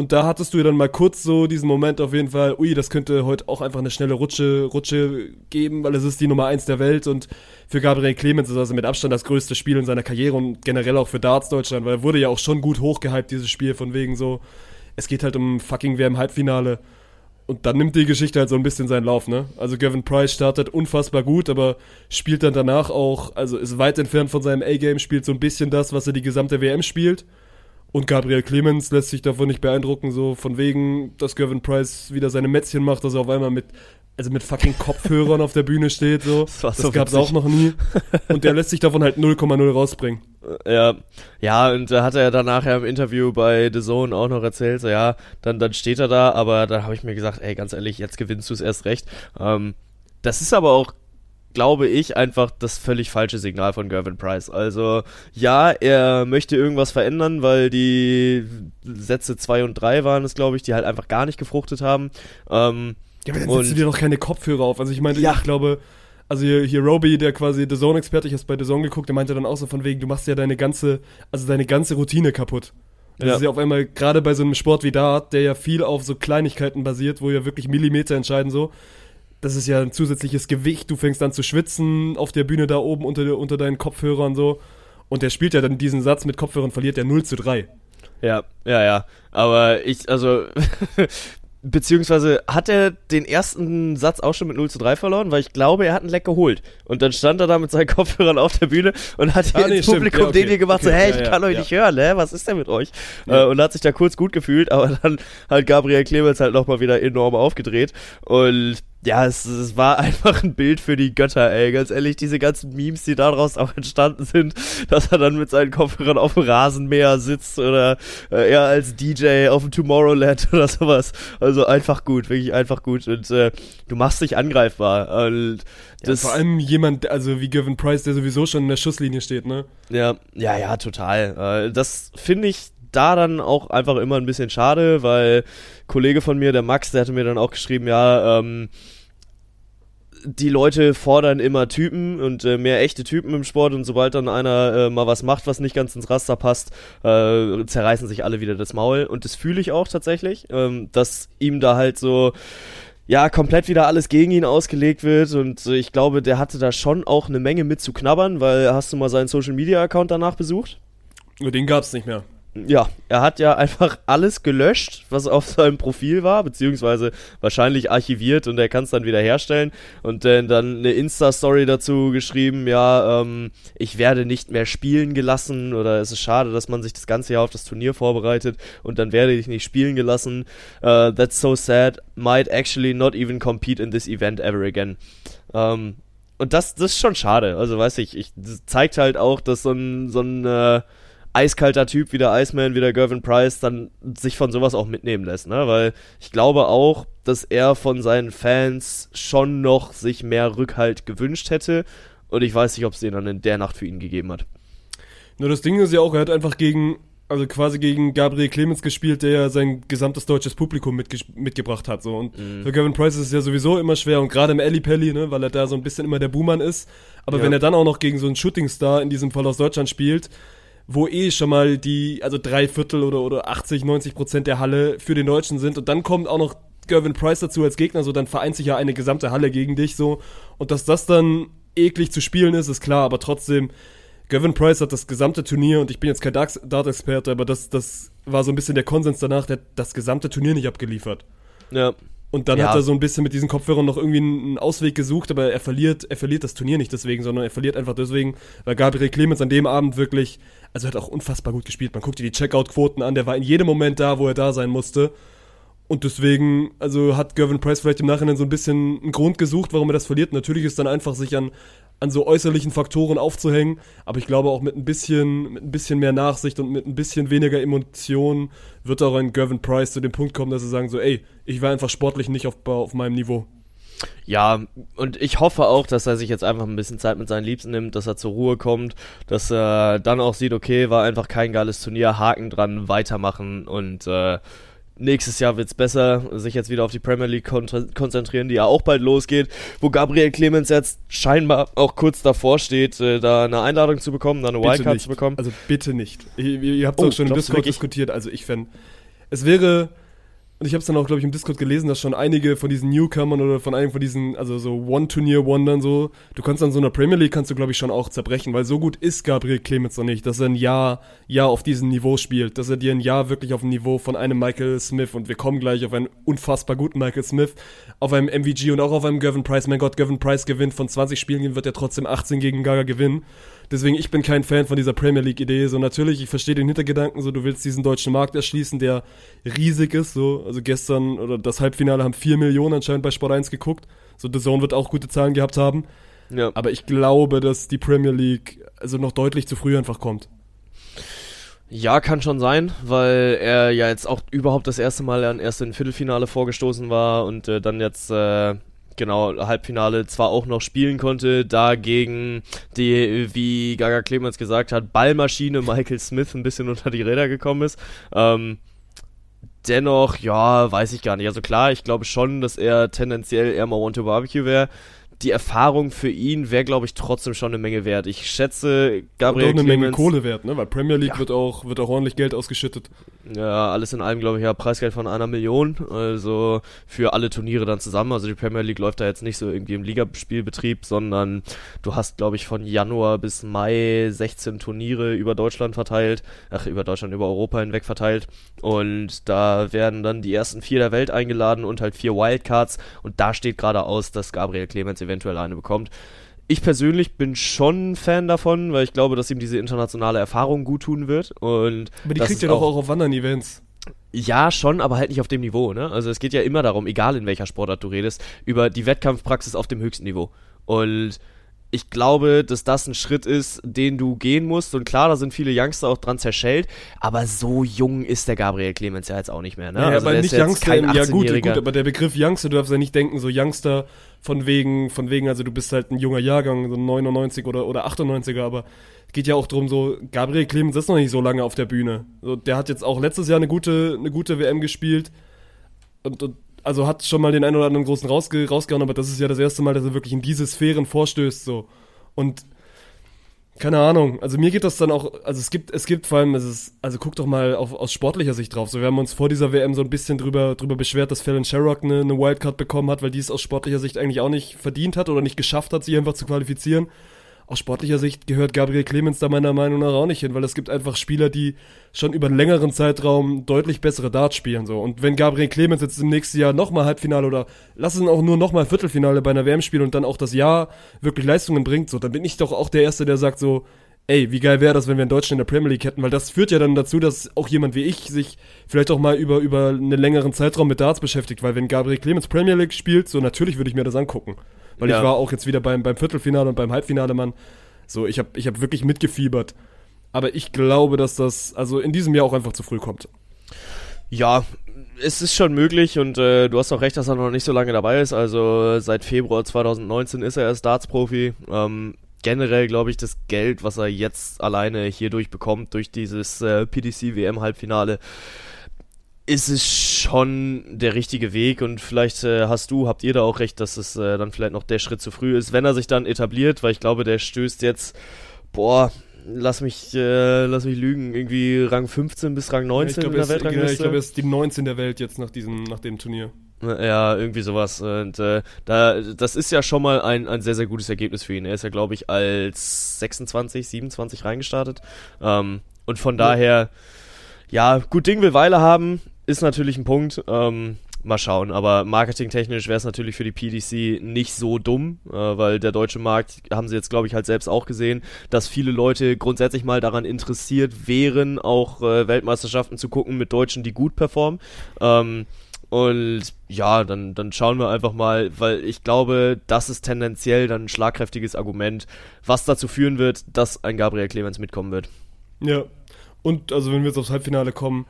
Speaker 1: Und da hattest du ja dann mal kurz so diesen Moment auf jeden Fall, ui, das könnte heute auch einfach eine schnelle Rutsche, Rutsche geben, weil es ist die Nummer eins der Welt und für Gabriel Clemens ist also mit Abstand das größte Spiel in seiner Karriere und generell auch für Darts Deutschland, weil er wurde ja auch schon gut hochgehypt, dieses Spiel, von wegen so, es geht halt um fucking WM-Halbfinale. Und dann nimmt die Geschichte halt so ein bisschen seinen Lauf, ne? Also Gavin Price startet unfassbar gut, aber spielt dann danach auch, also ist weit entfernt von seinem A-Game, spielt so ein bisschen das, was er die gesamte WM spielt. Und Gabriel Clemens lässt sich davon nicht beeindrucken, so von wegen, dass Gavin Price wieder seine Mätzchen macht, dass er auf einmal mit, also mit fucking Kopfhörern auf der Bühne steht, so.
Speaker 2: Das
Speaker 1: Das,
Speaker 2: so
Speaker 1: gab's
Speaker 2: witzig.
Speaker 1: auch noch nie. Und der lässt sich davon halt 0,0 rausbringen.
Speaker 2: Ja, ja, und da hat er dann nachher im Interview bei The Zone auch noch erzählt, so ja, dann, dann steht er da, aber da habe ich mir gesagt, ey, ganz ehrlich, jetzt gewinnst du es erst recht. Ähm, das ist aber auch, glaube ich, einfach das völlig falsche Signal von Gervin Price. Also, ja, er möchte irgendwas verändern, weil die Sätze 2 und 3 waren es, glaube ich, die halt einfach gar nicht gefruchtet haben. Ähm,
Speaker 1: Ja, aber dann setzt du dir doch keine Kopfhörer auf. Also ich meine,
Speaker 2: Ja.
Speaker 1: ich glaube, also hier, hier Roby, der quasi The Zone-Experte, ich hab's bei The Zone geguckt, der meinte dann auch so von wegen, du machst ja deine ganze, also deine ganze Routine kaputt. Das
Speaker 2: Ja.
Speaker 1: ist ja auf einmal, gerade bei so einem Sport wie Dart, der ja viel auf so Kleinigkeiten basiert, wo ja wirklich Millimeter entscheiden so. Das ist ja ein zusätzliches Gewicht, du fängst an zu schwitzen auf der Bühne da oben unter, unter deinen Kopfhörern so. Und der spielt ja dann diesen Satz mit Kopfhörern, verliert der 0 zu 3.
Speaker 2: Ja, ja, ja. Aber ich, also, Beziehungsweise hat er den ersten Satz auch schon mit 0 zu 3 verloren, weil ich glaube, er hat einen Leck geholt. Und dann stand er da mit seinen Kopfhörern auf der Bühne und hat
Speaker 1: Ah, nee,
Speaker 2: ins. Publikum
Speaker 1: Ja, okay.
Speaker 2: den hier gemacht, so,
Speaker 1: Okay,
Speaker 2: hey,
Speaker 1: ja,
Speaker 2: ich
Speaker 1: ja,
Speaker 2: kann euch nicht hören, hä? was ist denn mit euch? Äh, und hat sich da kurz gut gefühlt, aber dann hat Gabriel Clemens halt nochmal wieder enorm aufgedreht. Und ja, es, es war einfach ein Bild für die Götter, ey. Ganz ehrlich, diese ganzen Memes, die daraus auch entstanden sind, dass er dann mit seinen Kopfhörern auf dem Rasenmäher sitzt oder äh, er als DJ auf dem Tomorrowland oder sowas. Also einfach gut, wirklich einfach gut. Und äh, du machst dich angreifbar. Und
Speaker 1: Ja,
Speaker 2: das,
Speaker 1: vor allem jemand, also wie Gavin Price, der sowieso schon in der Schusslinie steht, ne?
Speaker 2: ja, ja, ja, total. Äh, das finde ich da dann auch einfach immer ein bisschen schade, weil Kollege von mir, der Max, der hatte mir dann auch geschrieben, ja, ähm, die Leute fordern immer Typen und äh, mehr echte Typen im Sport und sobald dann einer äh, mal was macht, was nicht ganz ins Raster passt, äh, zerreißen sich alle wieder das Maul und das fühle ich auch tatsächlich, ähm, dass ihm da halt so ja, komplett wieder alles gegen ihn ausgelegt wird und äh, ich glaube, der hatte da schon auch eine Menge mit zu knabbern, weil hast du mal seinen Social Media Account danach besucht?
Speaker 1: Den gab's nicht mehr.
Speaker 2: Ja, er hat ja einfach alles gelöscht, was auf seinem Profil war, beziehungsweise wahrscheinlich archiviert und er kann es dann wieder herstellen und äh, dann eine Insta-Story dazu geschrieben, ja, ähm, ich werde nicht mehr spielen gelassen oder es ist schade, dass man sich das ganze Jahr auf das Turnier vorbereitet und dann werde ich nicht spielen gelassen. Uh, that's so sad, might actually not even compete in this event ever again. Ähm, und das, das ist schon schade. Also weiß ich, ich das zeigt halt auch, dass so ein, so ein äh, eiskalter Typ wie der Iceman, wie der Gervin Price, dann sich von sowas auch mitnehmen lässt, ne? Weil ich glaube auch, dass er von seinen Fans schon noch sich mehr Rückhalt gewünscht hätte. Und ich weiß nicht, ob es den dann in der Nacht für ihn gegeben hat.
Speaker 1: Nur das Ding ist ja auch, er hat einfach gegen, also quasi gegen Gabriel Clemens gespielt, der ja sein gesamtes deutsches Publikum mitge mitgebracht hat. So. Und
Speaker 2: Mhm.
Speaker 1: für Gavin Price ist es ja sowieso immer schwer und gerade im Alley Pally, ne, weil er da so ein bisschen immer der Buhmann ist. Aber
Speaker 2: Ja.
Speaker 1: wenn er dann auch noch gegen so einen Shootingstar, in diesem Fall aus Deutschland, spielt, wo eh schon mal die, also drei Viertel oder, oder 80, 90 Prozent der Halle für den Deutschen sind und dann kommt auch noch Gervin Price dazu als Gegner, so dann vereint sich ja eine gesamte Halle gegen dich so und dass das dann eklig zu spielen ist, ist klar, aber trotzdem Gavin Price hat das gesamte Turnier und ich bin jetzt kein Dart-Experte, aber das, das war so ein bisschen der Konsens danach, der hat das gesamte Turnier nicht abgeliefert.
Speaker 2: Ja.
Speaker 1: Und dann
Speaker 2: Ja.
Speaker 1: hat er so ein bisschen mit diesen Kopfhörern noch irgendwie einen Ausweg gesucht, aber er verliert, er verliert das Turnier nicht deswegen, sondern er verliert einfach deswegen, weil Gabriel Clemens an dem Abend wirklich, also er hat auch unfassbar gut gespielt. Man guckt dir die Checkout-Quoten an, der war in jedem Moment da, wo er da sein musste. Und deswegen, also hat Gervin Price vielleicht im Nachhinein so ein bisschen einen Grund gesucht, warum er das verliert. Natürlich ist dann einfach sich an, an so äußerlichen Faktoren aufzuhängen, aber ich glaube auch mit ein bisschen, mit ein bisschen mehr Nachsicht und mit ein bisschen weniger Emotionen wird auch ein Gervin Price zu dem Punkt kommen, dass sie sagen so, ey, ich war einfach sportlich nicht auf, auf meinem Niveau.
Speaker 2: Ja, und ich hoffe auch, dass er sich jetzt einfach ein bisschen Zeit mit seinen Liebsten nimmt, dass er zur Ruhe kommt, dass er dann auch sieht, okay, war einfach kein geiles Turnier, Haken dran, weitermachen und äh, nächstes Jahr wird's besser, sich jetzt wieder auf die Premier League kon konzentrieren, die ja auch bald losgeht, wo Gabriel Clemens jetzt scheinbar auch kurz davor steht, äh, da eine Einladung zu bekommen, da eine
Speaker 1: Bitte
Speaker 2: Wildcard
Speaker 1: nicht.
Speaker 2: zu bekommen.
Speaker 1: Also bitte nicht. Ihr, ihr habt
Speaker 2: Oh,
Speaker 1: auch schon im Discord
Speaker 2: wirklich?
Speaker 1: diskutiert. Also ich fände, es wäre, und ich habe es dann auch, glaube ich, im Discord gelesen, dass schon einige von diesen Newcomern oder von einigen von diesen, also so One-Turnier-Wondern so, du kannst an so einer Premier League, kannst du, glaube ich, schon auch zerbrechen, weil so gut ist Gabriel Clemens noch nicht, dass er ein Jahr, Jahr auf diesem Niveau spielt, dass er dir ein Jahr wirklich auf dem Niveau von einem Michael Smith und wir kommen gleich auf einen unfassbar guten Michael Smith, auf einem MVG und auch auf einem Gavin Price. Mein Gott, Gavin Price gewinnt von 20 Spielen, wird er trotzdem 18 gegen Gaga gewinnen. Deswegen, ich bin kein Fan von dieser Premier League-Idee. So, natürlich, ich verstehe den Hintergedanken, so, du willst diesen deutschen Markt erschließen, der riesig ist, so. Also gestern oder das Halbfinale haben 4 Millionen anscheinend bei Sport 1 geguckt. So, The Zone wird auch gute Zahlen gehabt haben.
Speaker 2: Ja.
Speaker 1: Aber ich glaube, dass die Premier League also noch deutlich zu früh einfach kommt.
Speaker 2: Ja, kann schon sein, weil er ja jetzt auch überhaupt das erste Mal an erst im Viertelfinale vorgestoßen war und äh, dann jetzt äh, genau Halbfinale zwar auch noch spielen konnte, dagegen die, wie Gaga Clemens gesagt hat, Ballmaschine Michael Smith ein bisschen unter die Räder gekommen ist. Ähm, dennoch, ja, weiß ich gar nicht. Also klar, ich glaube schon, dass er tendenziell eher mal Want to Barbecue wäre. Die Erfahrung für ihn wäre, glaube ich, trotzdem schon eine Menge wert. Ich schätze,
Speaker 1: Und
Speaker 2: Gabriel
Speaker 1: auch eine Menge
Speaker 2: Clemens-
Speaker 1: Kohle wert, ne? Weil Premier League
Speaker 2: Ja.
Speaker 1: wird auch, wird auch ordentlich Geld ausgeschüttet.
Speaker 2: Ja, alles in allem, glaube ich, ja, Preisgeld von einer Million. Also für alle Turniere dann zusammen. Also die Premier League läuft da jetzt nicht so irgendwie im Ligaspielbetrieb, sondern du hast, glaube ich, von Januar bis Mai 16 Turniere über Deutschland verteilt. Ach, über Deutschland, über Europa hinweg verteilt. Und da werden dann die ersten vier der Welt eingeladen und halt vier Wildcards. Und da steht gerade aus, dass Gabriel Clemens eventuell eine bekommt ich persönlich bin schon Fan davon, weil ich glaube, dass ihm diese internationale Erfahrung gut tun wird. Und
Speaker 1: aber die kriegt er doch auch auf anderen Events.
Speaker 2: Ja, schon, aber halt nicht auf dem Niveau, ne? Also es geht ja immer darum, egal in welcher Sportart du redest, über die Wettkampfpraxis auf dem höchsten Niveau. Und ich glaube, dass das ein Schritt ist, den du gehen musst. Und klar, da sind viele Youngster auch dran zerschellt, aber so jung ist der Gabriel Clemens ja jetzt auch nicht mehr. Ne?
Speaker 1: Ja, also aber nicht Youngster, ja gut, gut, aber der Begriff Youngster, du darfst ja nicht denken, so Youngster von wegen, von wegen, also du bist halt ein junger Jahrgang, so 99 oder, oder 98er, aber es geht ja auch darum, so, Gabriel Clemens ist noch nicht so lange auf der Bühne. So, der hat jetzt auch letztes Jahr eine gute, eine gute WM gespielt. Und, und also hat schon mal den einen oder anderen großen rausge rausgehauen, aber das ist ja das erste Mal, dass er wirklich in diese Sphären vorstößt, so. Und keine Ahnung, also mir geht das dann auch, also es gibt, es gibt vor allem, es ist, also guck doch mal auf, aus sportlicher Sicht drauf. So, wir haben uns vor dieser WM so ein bisschen drüber, drüber beschwert, dass Fallon Sherrock eine, eine Wildcard bekommen hat, weil die es aus sportlicher Sicht eigentlich auch nicht verdient hat oder nicht geschafft hat, sich einfach zu qualifizieren aus sportlicher Sicht gehört Gabriel Clemens da meiner Meinung nach auch nicht hin, weil es gibt einfach Spieler, die schon über einen längeren Zeitraum deutlich bessere Darts spielen. So. Und wenn Gabriel Clemens jetzt im nächsten Jahr nochmal Halbfinale oder lass es auch nur nochmal Viertelfinale bei einer WM spielen und dann auch das Jahr wirklich Leistungen bringt, so, dann bin ich doch auch der Erste, der sagt so, ey, wie geil wäre das, wenn wir in Deutschland in der Premier League hätten, weil das führt ja dann dazu, dass auch jemand wie ich sich vielleicht auch mal über, über einen längeren Zeitraum mit Darts beschäftigt, weil wenn Gabriel Clemens Premier League spielt, so natürlich würde ich mir das angucken. Weil ja. ich war auch jetzt wieder beim, beim Viertelfinale und beim Halbfinale, Mann. So, ich habe ich hab wirklich mitgefiebert. Aber ich glaube, dass das also in diesem Jahr auch einfach zu früh kommt.
Speaker 2: Ja, es ist schon möglich und äh, du hast auch recht, dass er noch nicht so lange dabei ist. Also seit Februar 2019 ist er erst Darts-Profi. Ähm, generell glaube ich, das Geld, was er jetzt alleine hierdurch bekommt, durch dieses äh, PDC-WM-Halbfinale, ist es schon der richtige Weg und vielleicht äh, hast du, habt ihr da auch recht, dass es äh, dann vielleicht noch der Schritt zu früh ist, wenn er sich dann etabliert, weil ich glaube, der stößt jetzt, boah, lass mich, äh, lass mich lügen, irgendwie Rang 15 bis Rang 19 ja,
Speaker 1: glaub, in der Weltrangliste. Genau, ich glaube, er ist die 19 der Welt jetzt nach diesem, nach dem Turnier.
Speaker 2: Ja, irgendwie sowas. Und äh, da, das ist ja schon mal ein, ein sehr, sehr gutes Ergebnis für ihn. Er ist ja, glaube ich, als 26, 27 reingestartet. Ähm, und von ja. daher, ja, gut Ding will Weile haben ist natürlich ein Punkt. Ähm, mal schauen. Aber marketingtechnisch wäre es natürlich für die PDC nicht so dumm, äh, weil der deutsche Markt, haben sie jetzt glaube ich halt selbst auch gesehen, dass viele Leute grundsätzlich mal daran interessiert wären, auch äh, Weltmeisterschaften zu gucken mit Deutschen, die gut performen. Ähm, und ja, dann, dann schauen wir einfach mal, weil ich glaube, das ist tendenziell dann ein schlagkräftiges Argument, was dazu führen wird, dass ein Gabriel Clemens mitkommen wird.
Speaker 1: Ja. Und also wenn wir jetzt aufs Halbfinale kommen,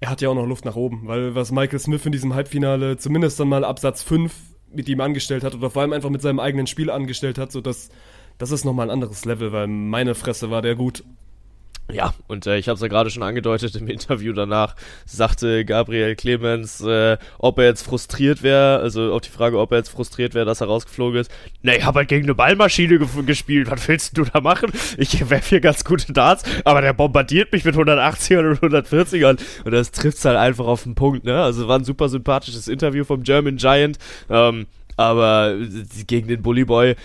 Speaker 1: er hat ja auch noch Luft nach oben, weil was Michael Smith in diesem Halbfinale zumindest dann mal Absatz 5 mit ihm angestellt hat oder vor allem einfach mit seinem eigenen Spiel angestellt hat, so dass das ist nochmal ein anderes Level, weil meine Fresse war der gut.
Speaker 2: Ja, und äh, ich habe es ja gerade schon angedeutet im Interview danach, sagte Gabriel Clemens, äh, ob er jetzt frustriert wäre, also auf die Frage, ob er jetzt frustriert wäre, dass er rausgeflogen ist. Ne, ich habe halt gegen eine Ballmaschine ge gespielt, was willst du da machen? Ich werfe hier ganz gute Darts, aber der bombardiert mich mit 180ern und 140ern und das trifft's halt einfach auf den Punkt, ne? Also war ein super sympathisches Interview vom German Giant, ähm, aber gegen den Bully Boy,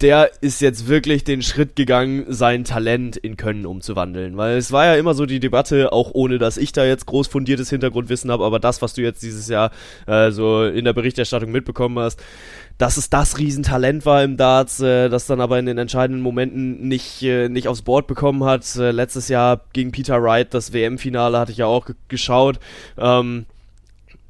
Speaker 2: der ist jetzt wirklich den Schritt gegangen, sein Talent in Können umzuwandeln. Weil es war ja immer so die Debatte, auch ohne dass ich da jetzt groß fundiertes Hintergrundwissen habe, aber das, was du jetzt dieses Jahr äh, so in der Berichterstattung mitbekommen hast, dass es das Riesentalent war im Darts, äh, das dann aber in den entscheidenden Momenten nicht, äh, nicht aufs Board bekommen hat. Äh, letztes Jahr gegen Peter Wright, das WM-Finale hatte ich ja auch geschaut. Ähm,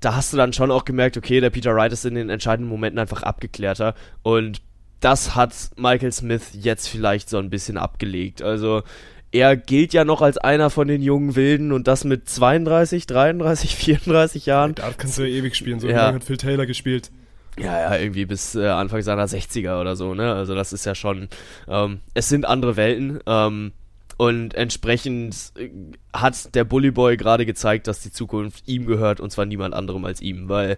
Speaker 2: da hast du dann schon auch gemerkt, okay, der Peter Wright ist in den entscheidenden Momenten einfach abgeklärter und das hat Michael Smith jetzt vielleicht so ein bisschen abgelegt. Also er gilt ja noch als einer von den jungen Wilden und das mit 32, 33, 34 Jahren.
Speaker 1: Da kannst du ja ewig spielen, so ja. lange hat Phil Taylor gespielt.
Speaker 2: Ja, ja, irgendwie bis äh, Anfang seiner 60er oder so, ne? Also das ist ja schon, ähm, es sind andere Welten. Ähm, und entsprechend äh, hat der Bully Boy gerade gezeigt, dass die Zukunft ihm gehört und zwar niemand anderem als ihm, weil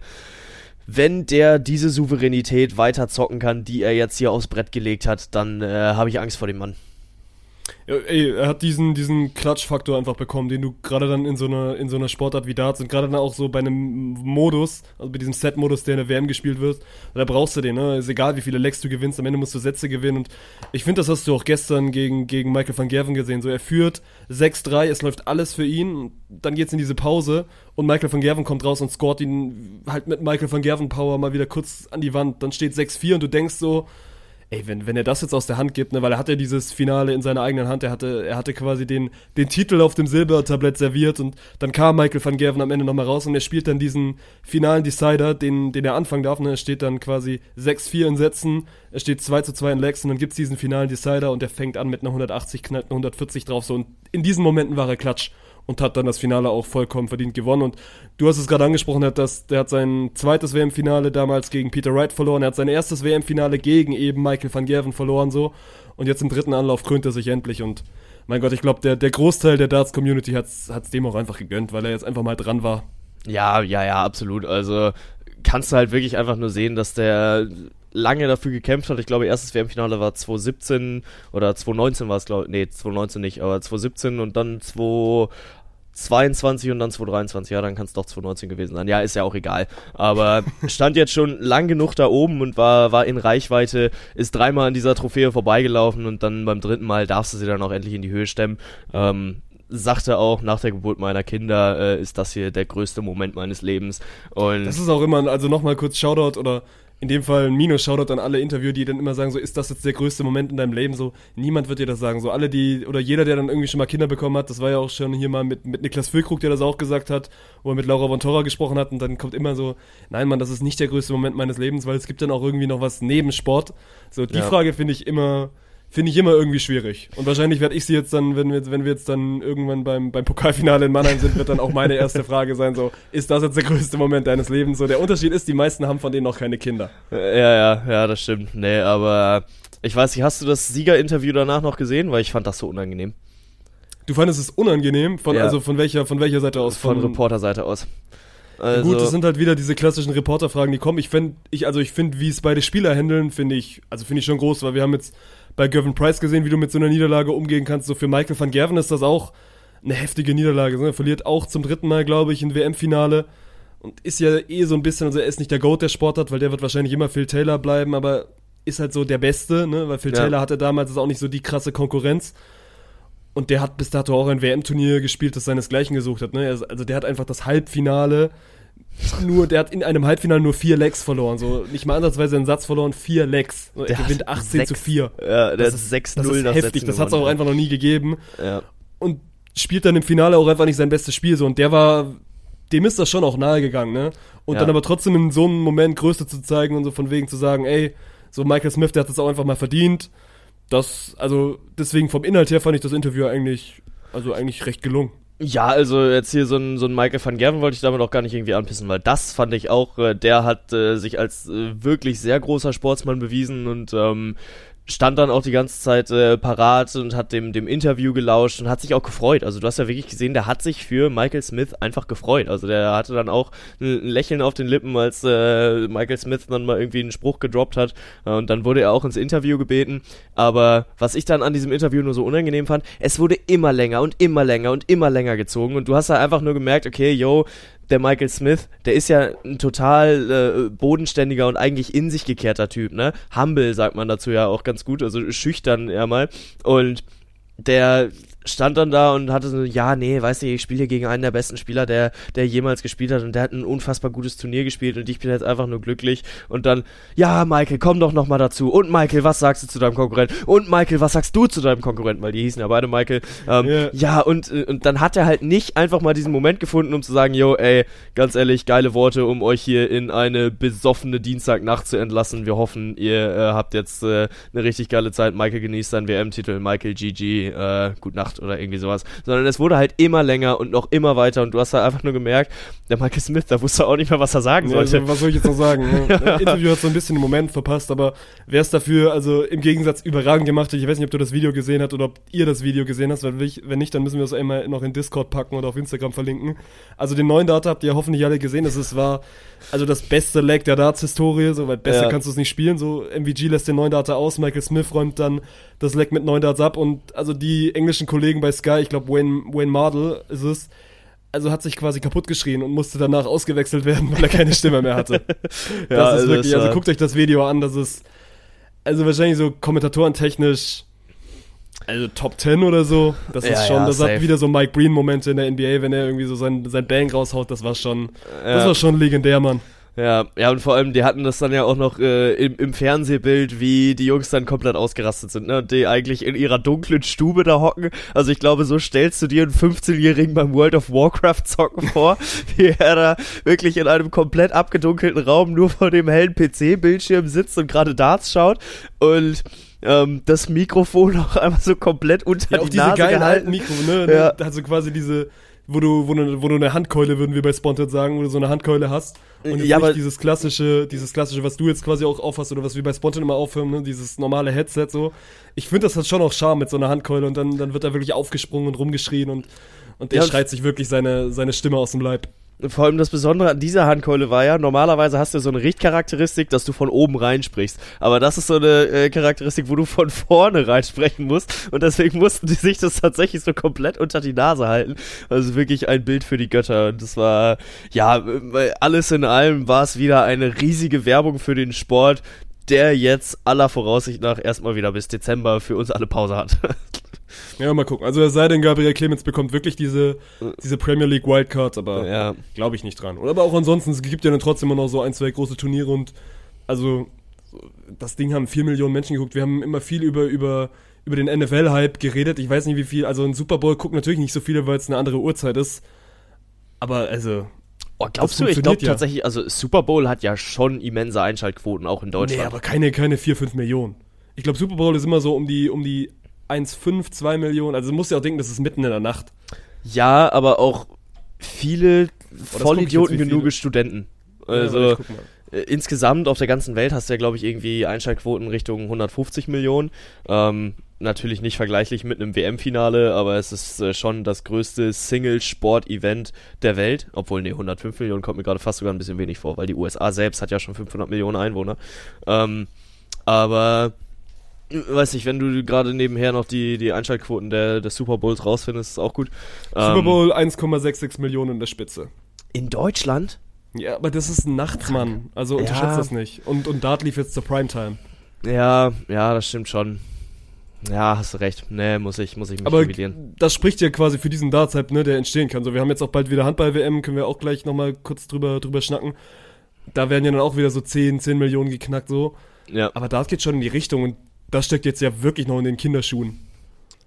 Speaker 2: wenn der diese Souveränität weiter zocken kann, die er jetzt hier aufs Brett gelegt hat, dann äh, habe ich Angst vor dem Mann.
Speaker 1: Ey, er hat diesen, diesen Klatschfaktor einfach bekommen, den du gerade dann in so einer, in so einer Sportart wie Darts und gerade dann auch so bei einem Modus, also bei diesem Set-Modus, der in der WM gespielt wird, da brauchst du den, ne? Ist egal, wie viele Lecks du gewinnst, am Ende musst du Sätze gewinnen und ich finde, das hast du auch gestern gegen, gegen Michael van Gerven gesehen. So, er führt 6-3, es läuft alles für ihn, dann geht's in diese Pause und Michael van Gerven kommt raus und scoret ihn halt mit Michael van Gerven Power mal wieder kurz an die Wand, dann steht 6-4 und du denkst so, ey, wenn, wenn er das jetzt aus der Hand gibt, ne, weil er hatte dieses Finale in seiner eigenen Hand, er hatte, er hatte quasi den, den Titel auf dem Silbertablett serviert und dann kam Michael van Gerven am Ende nochmal raus und er spielt dann diesen finalen Decider, den, den er anfangen darf, ne, er steht dann quasi 6-4 in Sätzen, er steht 2 zu 2 in Legs und dann gibt's diesen finalen Decider und er fängt an mit einer 180, knallt eine 140 drauf, so und in diesen Momenten war er klatsch und hat dann das Finale auch vollkommen verdient gewonnen. Und du hast es gerade angesprochen, dass der hat sein zweites WM-Finale damals gegen Peter Wright verloren. Er hat sein erstes WM-Finale gegen eben Michael van Gerven verloren so. Und jetzt im dritten Anlauf krönt er sich endlich und mein Gott, ich glaube, der, der Großteil der Darts-Community hat es dem auch einfach gegönnt, weil er jetzt einfach mal dran war.
Speaker 2: Ja, ja, ja, absolut. Also kannst du halt wirklich einfach nur sehen, dass der lange dafür gekämpft hat. Ich glaube, erstes WM-Finale war 2017 oder 2019 war es, glaube ich. Nee, 2019 nicht, aber 2017 und dann 2022 und dann 2023. Ja, dann kann es doch 2019 gewesen sein. Ja, ist ja auch egal. Aber stand jetzt schon lang genug da oben und war, war in Reichweite, ist dreimal an dieser Trophäe vorbeigelaufen und dann beim dritten Mal darfst du sie dann auch endlich in die Höhe stemmen. Ähm, sagte auch nach der Geburt meiner Kinder, äh, ist das hier der größte Moment meines Lebens. Und
Speaker 1: das ist auch immer, also nochmal kurz Shoutout oder in dem Fall ein Minus Shoutout an alle Interviewer, die dann immer sagen, so ist das jetzt der größte Moment in deinem Leben? So, niemand wird dir das sagen. So alle, die, oder jeder, der dann irgendwie schon mal Kinder bekommen hat, das war ja auch schon hier mal mit, mit Niklas Füllkrug, der das auch gesagt hat, wo er mit Laura von Torra gesprochen hat und dann kommt immer so, nein Mann, das ist nicht der größte Moment meines Lebens, weil es gibt dann auch irgendwie noch was neben Sport. So, die ja. Frage finde ich immer, finde ich immer irgendwie schwierig. Und wahrscheinlich werde ich sie jetzt dann, wenn wir, wenn wir jetzt dann irgendwann beim, beim Pokalfinale in Mannheim sind, wird dann auch meine erste Frage sein, so, ist das jetzt der größte Moment deines Lebens? So, der Unterschied ist, die meisten haben von denen noch keine Kinder.
Speaker 2: Ja, ja, ja, das stimmt. Nee, aber ich weiß nicht, hast du das Siegerinterview danach noch gesehen? Weil ich fand das so unangenehm.
Speaker 1: Du fandest es unangenehm? Von, ja. Also von welcher, von welcher Seite aus?
Speaker 2: Von, von Reporterseite aus.
Speaker 1: Also Gut, das sind halt wieder diese klassischen Reporterfragen, die kommen. Ich finde, ich, also ich finde, wie es beide Spieler handeln, finde ich, also finde ich schon groß, weil wir haben jetzt bei Gavin Price gesehen, wie du mit so einer Niederlage umgehen kannst. So für Michael van Gerven ist das auch eine heftige Niederlage. Er verliert auch zum dritten Mal, glaube ich, ein WM-Finale und ist ja eh so ein bisschen, also er ist nicht der Goat der Sportart, weil der wird wahrscheinlich immer Phil Taylor bleiben, aber ist halt so der Beste, ne? weil Phil ja. Taylor hatte damals auch nicht so die krasse Konkurrenz. Und der hat bis dato auch ein WM-Turnier gespielt, das seinesgleichen gesucht hat. Ne? Also der hat einfach das Halbfinale nur, der hat in einem Halbfinale nur vier Legs verloren. So nicht mal ansatzweise einen Satz verloren, vier Legs. Er der gewinnt 18 6, zu 4.
Speaker 2: Ja, der das ist 6-0
Speaker 1: Das ist heftig, das hat es auch einfach noch nie gegeben. Ja. Und spielt dann im Finale auch einfach nicht sein bestes Spiel so. Und der war, dem ist das schon auch nahe gegangen, ne? Und ja. dann aber trotzdem in so einem Moment Größe zu zeigen und so von wegen zu sagen, ey, so Michael Smith, der hat das auch einfach mal verdient. Das, also deswegen vom Inhalt her fand ich das Interview eigentlich, also eigentlich recht gelungen.
Speaker 2: Ja, also jetzt hier so ein, so ein Michael van Gerven wollte ich damit auch gar nicht irgendwie anpissen, weil das fand ich auch, äh, der hat äh, sich als äh, wirklich sehr großer Sportsmann bewiesen und ähm, stand dann auch die ganze Zeit äh, parat und hat dem, dem Interview gelauscht und hat sich auch gefreut. Also du hast ja wirklich gesehen, der hat sich für Michael Smith einfach gefreut. Also der hatte dann auch ein Lächeln auf den Lippen, als äh, Michael Smith dann mal irgendwie einen Spruch gedroppt hat. Äh, und dann wurde er auch ins Interview gebeten. Aber was ich dann an diesem Interview nur so unangenehm fand, es wurde immer länger und immer länger und immer länger gezogen. Und du hast da einfach nur gemerkt, okay, yo, der Michael Smith, der ist ja ein total äh, bodenständiger und eigentlich in sich gekehrter Typ, ne? Humble sagt man dazu ja auch ganz gut, also schüchtern eher mal. Und der stand dann da und hatte so, ja, nee, weißt du, ich spiele hier gegen einen der besten Spieler, der, der jemals gespielt hat und der hat ein unfassbar gutes Turnier gespielt und ich bin jetzt einfach nur glücklich. Und dann, ja, Michael, komm doch nochmal dazu. Und Michael, was sagst du zu deinem Konkurrenten? Und Michael, was sagst du zu deinem Konkurrenten, weil die hießen ja beide Michael, ähm, yeah. ja, und, und dann hat er halt nicht einfach mal diesen Moment gefunden, um zu sagen, yo, ey, ganz ehrlich, geile Worte, um euch hier in eine besoffene Dienstagnacht zu entlassen, wir hoffen, ihr äh, habt jetzt äh, eine richtig geile Zeit, Michael genießt seinen WM-Titel, Michael GG, äh, gut Nacht gemacht oder irgendwie sowas, sondern es wurde halt immer länger und noch immer weiter und du hast halt einfach nur gemerkt, der Michael Smith, da wusste auch nicht mehr, was er sagen
Speaker 1: Ja,
Speaker 2: sollte.
Speaker 1: also, was soll ich jetzt noch sagen? Ne? Das Interview hat so ein bisschen den Moment verpasst, aber wer es dafür, also im Gegensatz überragend gemacht hat, ich weiß nicht, ob du das Video gesehen hast oder ob ihr das Video gesehen hast, weil wenn ich- wenn nicht, dann müssen wir das einmal noch in Discord packen oder auf Instagram verlinken. Also den neuen Data habt ihr hoffentlich alle gesehen, das ist, war also das beste Leg der Darts-Historie, so, weil besser
Speaker 2: Ja.
Speaker 1: kannst du es nicht spielen, so MVG lässt den neuen Data aus, Michael Smith räumt dann das Leg mit neuen Darts ab und also die englischen Kollegen bei Sky, ich glaube Wayne, Wayne Mardell ist es, also hat sich quasi kaputt geschrien und musste danach ausgewechselt werden, weil er keine Stimme mehr hatte. Das
Speaker 2: Ja,
Speaker 1: ist
Speaker 2: also
Speaker 1: wirklich,
Speaker 2: es
Speaker 1: also guckt euch das Video an, das ist, also wahrscheinlich so kommentatorentechnisch, also Top 10 oder so. Das
Speaker 2: Ja,
Speaker 1: ist schon,
Speaker 2: ja,
Speaker 1: das
Speaker 2: safe.
Speaker 1: hat wieder so Mike Breen-Momente in der NBA, wenn er irgendwie so sein, sein Bang raushaut, das war schon, das war schon legendär, Mann.
Speaker 2: Ja, ja, und vor allem, die hatten das dann ja auch noch äh, im, im Fernsehbild, wie die Jungs dann komplett ausgerastet sind, ne? Und die eigentlich in ihrer dunklen Stube da hocken. Also ich glaube, so stellst du dir einen 15-Jährigen beim World of Warcraft zocken vor, wie er da wirklich in einem komplett abgedunkelten Raum nur vor dem hellen PC-Bildschirm sitzt und gerade Darts schaut und ähm, das Mikrofon auch einmal so komplett unter
Speaker 1: Ja, auch
Speaker 2: die
Speaker 1: diese
Speaker 2: Nase
Speaker 1: geilen
Speaker 2: gehalten.
Speaker 1: alten Mikro, ne?
Speaker 2: Ja.
Speaker 1: Also quasi diese, wo du, wo du, wo du eine Handkeule, würden wir bei Sponsored sagen, wo du so eine Handkeule hast. Und jetzt
Speaker 2: Ja,
Speaker 1: nicht
Speaker 2: aber-
Speaker 1: dieses klassische, dieses klassische, was du jetzt quasi auch aufhast oder was wir bei Spontan immer aufhören, ne? dieses normale Headset so. Ich finde, das hat schon auch Charme mit so einer Handkeule und dann, dann wird er wirklich aufgesprungen und rumgeschrien und, und der
Speaker 2: Ja,
Speaker 1: schreit sich wirklich seine, seine Stimme aus dem Leib.
Speaker 2: Vor allem das Besondere an dieser Handkeule war ja, normalerweise hast du so eine Richtcharakteristik, dass du von oben reinsprichst. Aber das ist so eine äh, Charakteristik, wo du von vorne reinsprechen musst. Und deswegen mussten die sich das tatsächlich so komplett unter die Nase halten. Also wirklich ein Bild für die Götter. Und das war, ja, äh, alles in allem war es wieder eine riesige Werbung für den Sport, der jetzt aller Voraussicht nach erstmal wieder bis Dezember für uns alle Pause hat.
Speaker 1: Ja, mal gucken. Also es sei denn, Gabriel Clemens bekommt wirklich diese, diese Premier League Wildcards, aber
Speaker 2: ja.
Speaker 1: glaube ich nicht dran. Oder aber auch ansonsten, es gibt ja dann trotzdem immer noch so ein, zwei große Turniere und also das Ding haben vier Millionen Menschen geguckt. Wir haben immer viel über, über, über den NFL-Hype geredet. Ich weiß nicht, wie viel. Also ein Super Bowl gucken natürlich nicht so viele, weil es eine andere Uhrzeit ist. Aber also.
Speaker 2: Oh, glaubst
Speaker 1: Das
Speaker 2: du, ich glaube
Speaker 1: ja.
Speaker 2: tatsächlich, also Super Bowl hat ja schon immense Einschaltquoten, auch in Deutschland.
Speaker 1: Nee, aber keine, keine 4, 5 Millionen. Ich glaube, Super Bowl ist immer so um die, um die 1,5, 2 Millionen. Also du musst ja auch denken, das ist mitten in der Nacht.
Speaker 2: Ja, aber auch viele
Speaker 1: guck
Speaker 2: Vollidioten genug. Studenten.
Speaker 1: Ja,
Speaker 2: Also
Speaker 1: aber ich
Speaker 2: äh, insgesamt auf der ganzen Welt hast du ja, glaube ich, irgendwie Einschaltquoten Richtung 150 Millionen. Ähm, natürlich nicht vergleichlich mit einem WM-Finale, aber es ist äh, schon das größte Single-Sport-Event der Welt. Obwohl, nee, 105 Millionen kommt mir gerade fast sogar ein bisschen wenig vor, weil die USA selbst hat ja schon 500 Millionen Einwohner. Ähm, aber äh, weiß nicht, wenn du gerade nebenher noch die, die Einschaltquoten der, des Super Bowls rausfindest, ist auch gut.
Speaker 1: Super
Speaker 2: Ähm,
Speaker 1: Bowl 1,66 Millionen in der Spitze.
Speaker 2: in Deutschland?
Speaker 1: Ja, aber das ist nachts, Mann. Also unterschätzt
Speaker 2: Ja.
Speaker 1: das nicht. Und, und Dart lief jetzt zur Primetime.
Speaker 2: Ja, ja, das stimmt schon. Ja, hast du recht. Nee, muss ich, muss ich mich
Speaker 1: Aber
Speaker 2: revidieren.
Speaker 1: das spricht ja quasi für diesen Darts-Hype, ne, der entstehen kann. So, wir haben jetzt auch bald wieder Handball-WM, können wir auch gleich nochmal kurz drüber, drüber schnacken. Da werden ja dann auch wieder so 10, 10 Millionen geknackt, so.
Speaker 2: Ja,
Speaker 1: Aber Dart geht schon in die Richtung und das steckt jetzt ja wirklich noch in den Kinderschuhen.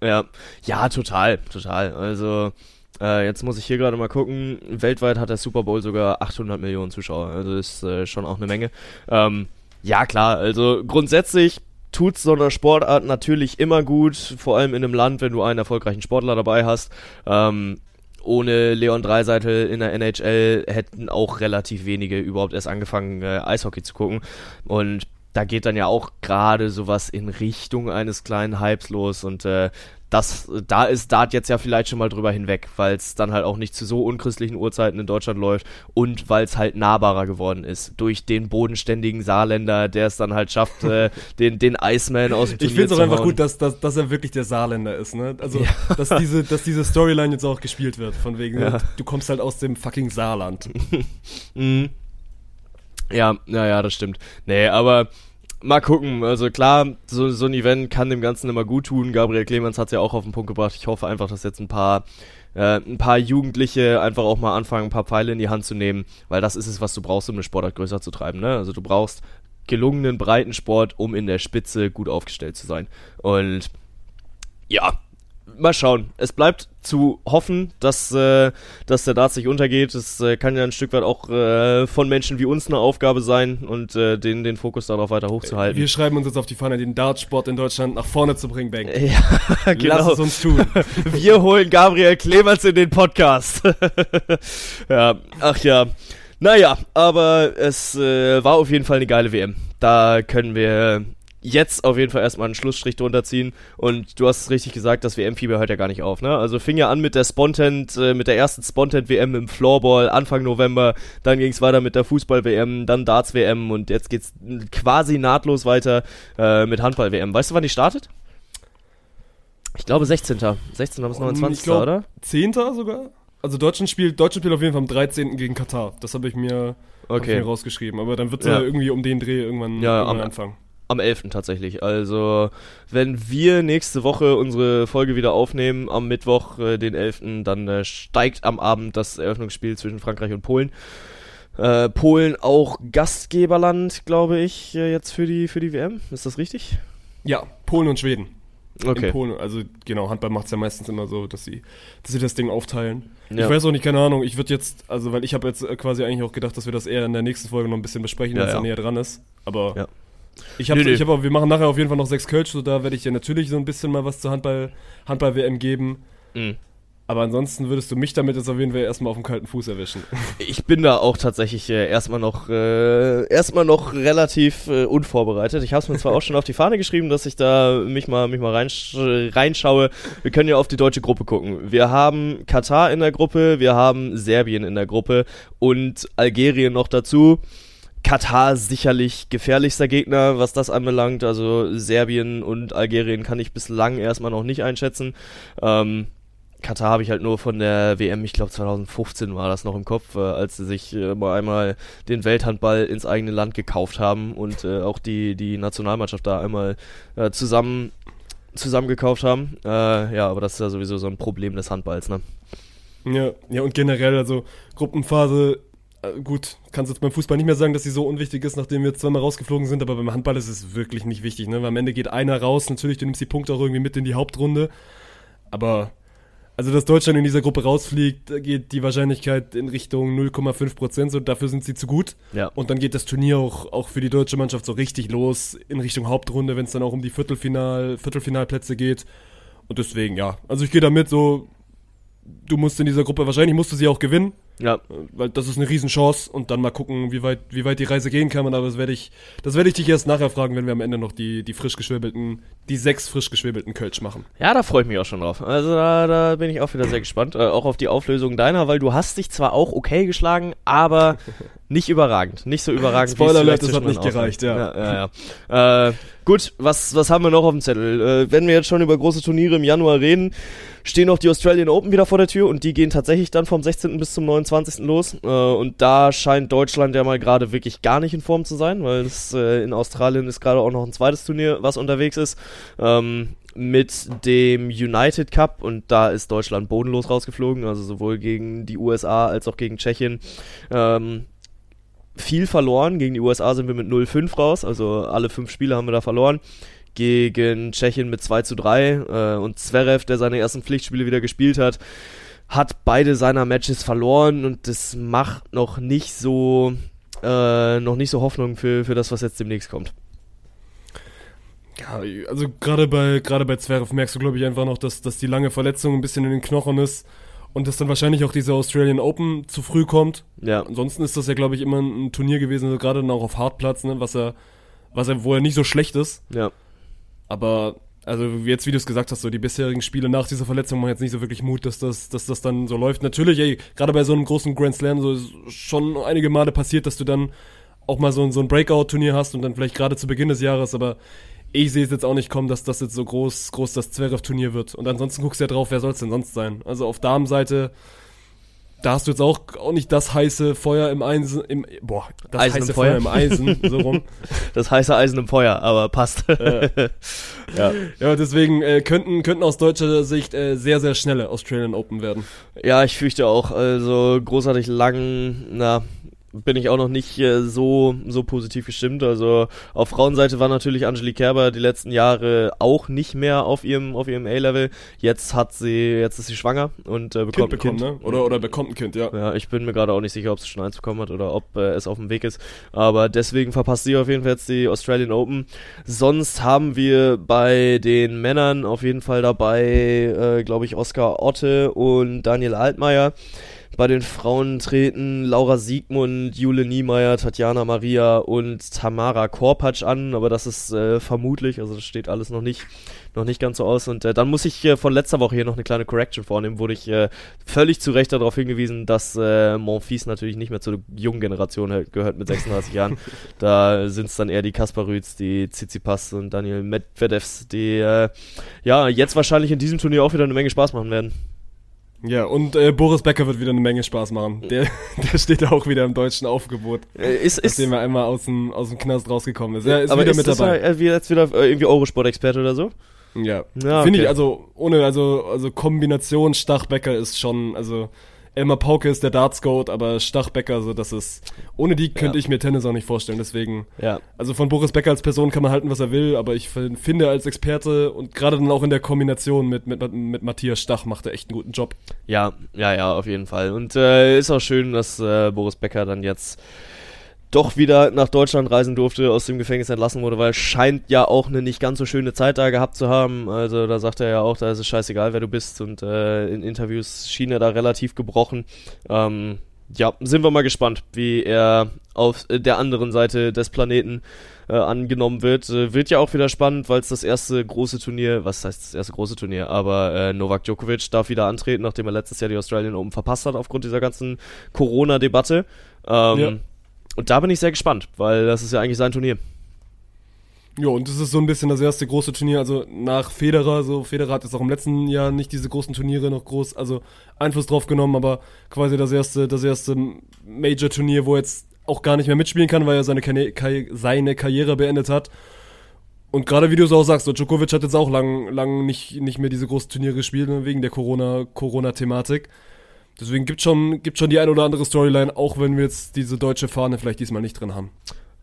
Speaker 2: ja. Ja, total, total. Also, äh, jetzt muss ich hier gerade mal gucken. Weltweit hat der Super Bowl sogar 800 Millionen Zuschauer. Also ist äh, schon auch eine Menge. Ähm, ja, klar. Also grundsätzlich tut so einer Sportart natürlich immer gut. Vor allem in einem Land, wenn du einen erfolgreichen Sportler dabei hast. Ähm, ohne Leon Dreiseitel in der NHL hätten auch relativ wenige überhaupt erst angefangen, äh, Eishockey zu gucken. Und da geht dann ja auch gerade sowas in Richtung eines kleinen Hypes los und äh, das, da ist Dart jetzt ja vielleicht schon mal drüber hinweg, weil es dann halt auch nicht zu so unchristlichen Uhrzeiten in Deutschland läuft und weil es halt nahbarer geworden ist durch den bodenständigen Saarländer, der es dann halt schafft, äh, den, den Iceman aus dem
Speaker 1: Ich
Speaker 2: Turnier
Speaker 1: finde es auch einfach gut, dass, dass, dass er wirklich der Saarländer ist, ne? Also, dass, diese, dass diese Storyline jetzt auch gespielt wird, von wegen,
Speaker 2: Ja.
Speaker 1: du kommst halt aus dem fucking Saarland.
Speaker 2: Mhm. Ja, naja, das stimmt. Nee, aber mal gucken. Also klar, so, so ein Event kann dem Ganzen immer gut tun. Gabriel Clemens hat es ja auch auf den Punkt gebracht. Ich hoffe einfach, dass jetzt ein paar, äh, ein paar Jugendliche einfach auch mal anfangen, ein paar Pfeile in die Hand zu nehmen, weil das ist es, was du brauchst, um eine Sportart größer zu treiben. Ne? Also du brauchst gelungenen Breitensport, um in der Spitze gut aufgestellt zu sein. Und ja, mal schauen. Es bleibt zu hoffen, dass, äh, dass der Darts nicht untergeht. Es äh, kann ja ein Stück weit auch äh, von Menschen wie uns eine Aufgabe sein und äh, den, den Fokus darauf weiter hochzuhalten.
Speaker 1: Wir schreiben uns jetzt auf die Fahne, den Dartsport in Deutschland nach vorne zu bringen, Bank.
Speaker 2: Ja, genau.
Speaker 1: Lass es uns tun.
Speaker 2: Wir holen Gabriel Clemens in den Podcast. ja, ach ja. Naja, aber es äh, war auf jeden Fall eine geile WM. Da können wir jetzt auf jeden Fall erstmal einen Schlussstrich drunter ziehen. Und du hast es richtig gesagt, das WM-Fieber hört ja gar nicht auf. Ne? Also fing ja an mit der Spontent, äh, mit der ersten Spontent-WM im Floorball Anfang November. Dann ging es weiter mit der Fußball-WM, dann Darts-WM und jetzt geht's quasi nahtlos weiter äh, mit Handball-WM. Weißt du, wann die startet? Ich glaube 16. 16. bis 29.
Speaker 1: Ich glaub,
Speaker 2: oder?
Speaker 1: 10. sogar? Also Deutschland spielt, Deutschland spielt auf jeden Fall am 13. gegen Katar. Das habe ich mir, hab ich
Speaker 2: Okay.
Speaker 1: mir rausgeschrieben. Aber dann wird es
Speaker 2: Ja.
Speaker 1: ja. irgendwie um den Dreh irgendwann,
Speaker 2: Ja,
Speaker 1: irgendwann
Speaker 2: am-
Speaker 1: anfangen.
Speaker 2: Am 11. tatsächlich. Also, wenn wir nächste Woche unsere Folge wieder aufnehmen, am Mittwoch, äh, den 11., dann äh, steigt am Abend das Eröffnungsspiel zwischen Frankreich und Polen. Äh, Polen auch Gastgeberland, glaube ich, äh, jetzt für die, für die WM. Ist das richtig?
Speaker 1: Ja, Polen und Schweden.
Speaker 2: Okay.
Speaker 1: In Polen, also genau, Handball macht es ja meistens immer so, dass sie, dass sie das Ding aufteilen.
Speaker 2: Ja.
Speaker 1: Ich weiß auch nicht, keine Ahnung, ich würde jetzt, also weil ich habe jetzt äh, quasi eigentlich auch gedacht, dass wir das eher in der nächsten Folge noch ein bisschen besprechen,
Speaker 2: Ja,
Speaker 1: wenn es
Speaker 2: ja.
Speaker 1: da näher dran ist. Aber
Speaker 2: Ja.
Speaker 1: Ich habe, ich hab auch, wir machen nachher auf jeden Fall noch sechs Kölsch, so da werde ich dir natürlich so ein bisschen mal was zur Handball, Handball-WM geben.
Speaker 2: Mhm.
Speaker 1: Aber ansonsten würdest du mich damit jetzt auf jeden Fall erstmal auf dem kalten Fuß erwischen.
Speaker 2: Ich bin da auch tatsächlich äh, erstmal noch äh, erstmal noch relativ äh, unvorbereitet. Ich habe es mir zwar auch schon auf die Fahne geschrieben, dass ich da mich mal mich mal reinsch reinschaue. Wir können ja auf die deutsche Gruppe gucken. Wir haben Katar in der Gruppe, wir haben Serbien in der Gruppe und Algerien noch dazu. Katar sicherlich gefährlichster Gegner, was das anbelangt. Also Serbien und Algerien kann ich bislang erstmal noch nicht einschätzen. Ähm, Katar habe ich halt nur von der WM, ich glaube 2015 war das noch im Kopf, äh, als sie sich äh, mal einmal den Welthandball ins eigene Land gekauft haben und äh, auch die, die Nationalmannschaft da einmal äh, zusammen zusammengekauft haben. Äh, ja, aber das ist ja sowieso so ein Problem des Handballs, ne?
Speaker 1: Ja, ja, und generell, also Gruppenphase, gut, kannst jetzt beim Fußball nicht mehr sagen, dass sie so unwichtig ist, nachdem wir zweimal rausgeflogen sind, aber beim Handball ist es wirklich nicht wichtig, ne? Weil am Ende geht einer raus, natürlich, du nimmst die Punkte auch irgendwie mit in die Hauptrunde, aber also, dass Deutschland in dieser Gruppe rausfliegt, da geht die Wahrscheinlichkeit in Richtung 0,5 Prozent, so dafür sind sie zu gut.
Speaker 2: Ja.
Speaker 1: Und dann geht das Turnier auch, auch für die deutsche Mannschaft so richtig los in Richtung Hauptrunde, wenn es dann auch um die Viertelfinal, Viertelfinalplätze geht. Und deswegen, ja. Also ich gehe damit so, du musst in dieser Gruppe, wahrscheinlich musst du sie auch gewinnen,
Speaker 2: Ja,
Speaker 1: weil das ist eine Riesenchance und dann mal gucken, wie weit, wie weit die Reise gehen kann. Aber das werde ich, das werde ich dich erst nachher fragen, wenn wir am Ende noch die, die frisch geschwebelten, die sechs frisch geschwebelten Kölsch machen.
Speaker 2: Ja, da freue ich mich auch schon drauf. Also da, da bin ich auch wieder sehr gespannt. Äh, auch auf die Auflösung deiner, weil du hast dich zwar auch okay geschlagen, aber nicht überragend. Nicht so überragend.
Speaker 1: Spoiler Alert, das hat nicht gereicht, ja.
Speaker 2: ja, ja, ja. Äh, gut, was, was haben wir noch auf dem Zettel? Äh, wenn wir jetzt schon über große Turniere im Januar reden, stehen auch die Australian Open wieder vor der Tür und die gehen tatsächlich dann vom 16. bis zum 29. los. Äh, und da scheint Deutschland ja mal gerade wirklich gar nicht in Form zu sein, weil es äh, in Australien ist gerade auch noch ein zweites Turnier, was unterwegs ist. Ähm, mit dem United Cup und da ist Deutschland bodenlos rausgeflogen, also sowohl gegen die USA als auch gegen Tschechien. Ähm, viel verloren. Gegen die USA sind wir mit 0-5 raus, also alle fünf Spiele haben wir da verloren. Gegen Tschechien mit 2 zu 3 äh, und Zverev, der seine ersten Pflichtspiele wieder gespielt hat, hat beide seiner Matches verloren und das macht noch nicht so äh, noch nicht so Hoffnung für, für das, was jetzt demnächst kommt.
Speaker 1: Ja, also gerade bei, gerade bei Zverev merkst du, glaube ich, einfach noch, dass, dass die lange Verletzung ein bisschen in den Knochen ist und dass dann wahrscheinlich auch diese Australian Open zu früh kommt.
Speaker 2: Ja,
Speaker 1: Ansonsten ist das ja, glaube ich, immer ein Turnier gewesen, also gerade dann auch auf Hartplatz, ne, was er, was er, wo er nicht so schlecht ist.
Speaker 2: ja.
Speaker 1: Aber, also jetzt, wie du es gesagt hast, so die bisherigen Spiele nach dieser Verletzung machen jetzt nicht so wirklich Mut, dass das, dass das dann so läuft. Natürlich, ey, gerade bei so einem großen Grand Slam, so ist schon einige Male passiert, dass du dann auch mal so, so ein Breakout-Turnier hast und dann vielleicht gerade zu Beginn des Jahres, aber ich sehe es jetzt auch nicht kommen, dass das jetzt so groß, groß das Zverev-Turnier wird. Und ansonsten guckst du ja drauf, wer soll es denn sonst sein? Also auf Damenseite, da hast du jetzt auch, auch nicht das heiße Feuer im Eisen, im, boah, das
Speaker 2: Eisen im
Speaker 1: heiße
Speaker 2: Feuer?
Speaker 1: Feuer im Eisen, so rum.
Speaker 2: Das heiße Eisen im Feuer, aber passt. ja.
Speaker 1: Ja, deswegen äh, könnten, könnten aus deutscher Sicht äh, sehr, sehr schnelle Australian Open werden.
Speaker 2: Ja, ich fürchte auch. Also großartig lang, na, bin ich auch noch nicht äh, so, so positiv gestimmt. Also auf Frauenseite war natürlich Angelique Kerber die letzten Jahre auch nicht mehr auf ihrem, auf ihrem A-Level. Jetzt hat sie, jetzt ist sie schwanger und äh, bekommt
Speaker 1: kind
Speaker 2: ein Kind.
Speaker 1: ne? Oder, oder bekommt ein Kind, ja.
Speaker 2: Ja, ich bin mir gerade auch nicht sicher, ob sie schon eins bekommen hat oder ob äh, es auf dem Weg ist. Aber deswegen verpasst sie auf jeden Fall jetzt die Australian Open. Sonst haben wir bei den Männern auf jeden Fall dabei, äh, glaube ich, Oskar Otte und Daniel Altmaier. Bei den Frauen treten Laura Siegmund, Jule Niemeyer, Tatjana Maria und Tamara Korpatsch an, aber das ist äh, vermutlich, also das steht alles noch nicht, noch nicht ganz so aus. Und äh, dann muss ich äh, von letzter Woche hier noch eine kleine Correction vornehmen, wurde ich äh, völlig zu Recht darauf hingewiesen, dass äh, Monfils natürlich nicht mehr zur jungen Generation gehört mit 36 Jahren. Da sind es dann eher die Kaspar Rütz, die Tsitsipas und Daniel Medvedevs, die äh, ja jetzt wahrscheinlich in diesem Turnier auch wieder eine Menge Spaß machen werden.
Speaker 1: Ja, und äh, Boris Becker wird wieder eine Menge Spaß machen. Der, der steht auch wieder im deutschen Aufgebot.
Speaker 2: Äh, ist, ist,
Speaker 1: Nachdem er einmal aus dem, aus dem Knast rausgekommen ist. Er ist
Speaker 2: aber
Speaker 1: wieder
Speaker 2: ist
Speaker 1: mit dabei.
Speaker 2: äh, wie jetzt wieder äh, irgendwie Eurosport-Experte oder so?
Speaker 1: Ja.
Speaker 2: Ja,
Speaker 1: Finde
Speaker 2: okay.
Speaker 1: ich, also, ohne, also, also Kombination Stach-Becker ist schon, also, Elmar Pauke ist der Darts-Goat, aber Stach-Becker, so, das ist, ohne die könnte
Speaker 2: Ja.
Speaker 1: ich mir Tennis auch nicht vorstellen, deswegen,
Speaker 2: Ja.
Speaker 1: also von Boris Becker als Person kann man halten, was er will, aber ich fin- finde als Experte und gerade dann auch in der Kombination mit, mit, mit Matthias Stach macht er echt einen guten Job.
Speaker 2: Ja, ja, ja, auf jeden Fall. Und äh, ist auch schön, dass äh, Boris Becker dann jetzt doch wieder nach Deutschland reisen durfte, aus dem Gefängnis entlassen wurde, weil scheint ja auch eine nicht ganz so schöne Zeit da gehabt zu haben. Also da sagt er ja auch, da ist es scheißegal, wer du bist. Und äh, in Interviews schien er da relativ gebrochen. Ähm, ja, sind wir mal gespannt, wie er auf äh, der anderen Seite des Planeten äh, angenommen wird. Äh, wird ja auch wieder spannend, weil es das erste große Turnier, was heißt das erste große Turnier, aber äh, Novak Djokovic darf wieder antreten, nachdem er letztes Jahr die Australian Open verpasst hat aufgrund dieser ganzen Corona-Debatte. Ähm,
Speaker 1: Ja.
Speaker 2: Und da bin ich sehr gespannt, weil das ist ja eigentlich sein Turnier.
Speaker 1: Ja, und das ist so ein bisschen das erste große Turnier, also nach Federer, so Federer hat jetzt auch im letzten Jahr nicht diese großen Turniere noch groß, also Einfluss drauf genommen, aber quasi das erste, das erste Major-Turnier, wo er jetzt auch gar nicht mehr mitspielen kann, weil er seine, Karri- seine Karriere beendet hat. Und gerade wie du es auch sagst, so Djokovic hat jetzt auch lang, lang nicht, nicht mehr diese großen Turniere gespielt, ne, wegen der Corona, Corona-Thematik. Deswegen gibt schon, gibt schon die ein oder andere Storyline, auch wenn wir jetzt diese deutsche Fahne vielleicht diesmal nicht drin haben.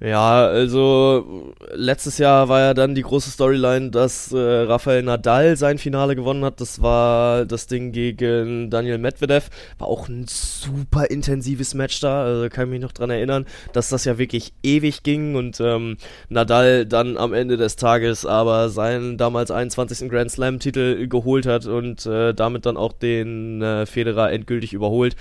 Speaker 2: Ja, also letztes Jahr war ja dann die große Storyline, dass äh, Rafael Nadal sein Finale gewonnen hat. Das war das Ding gegen Daniel Medvedev. War auch ein super intensives Match da. Also kann ich mich noch dran erinnern, dass das ja wirklich ewig ging und ähm, Nadal dann am Ende des Tages aber seinen damals 21. Grand Slam Titel geholt hat und äh, damit dann auch den äh, Federer endgültig überholt.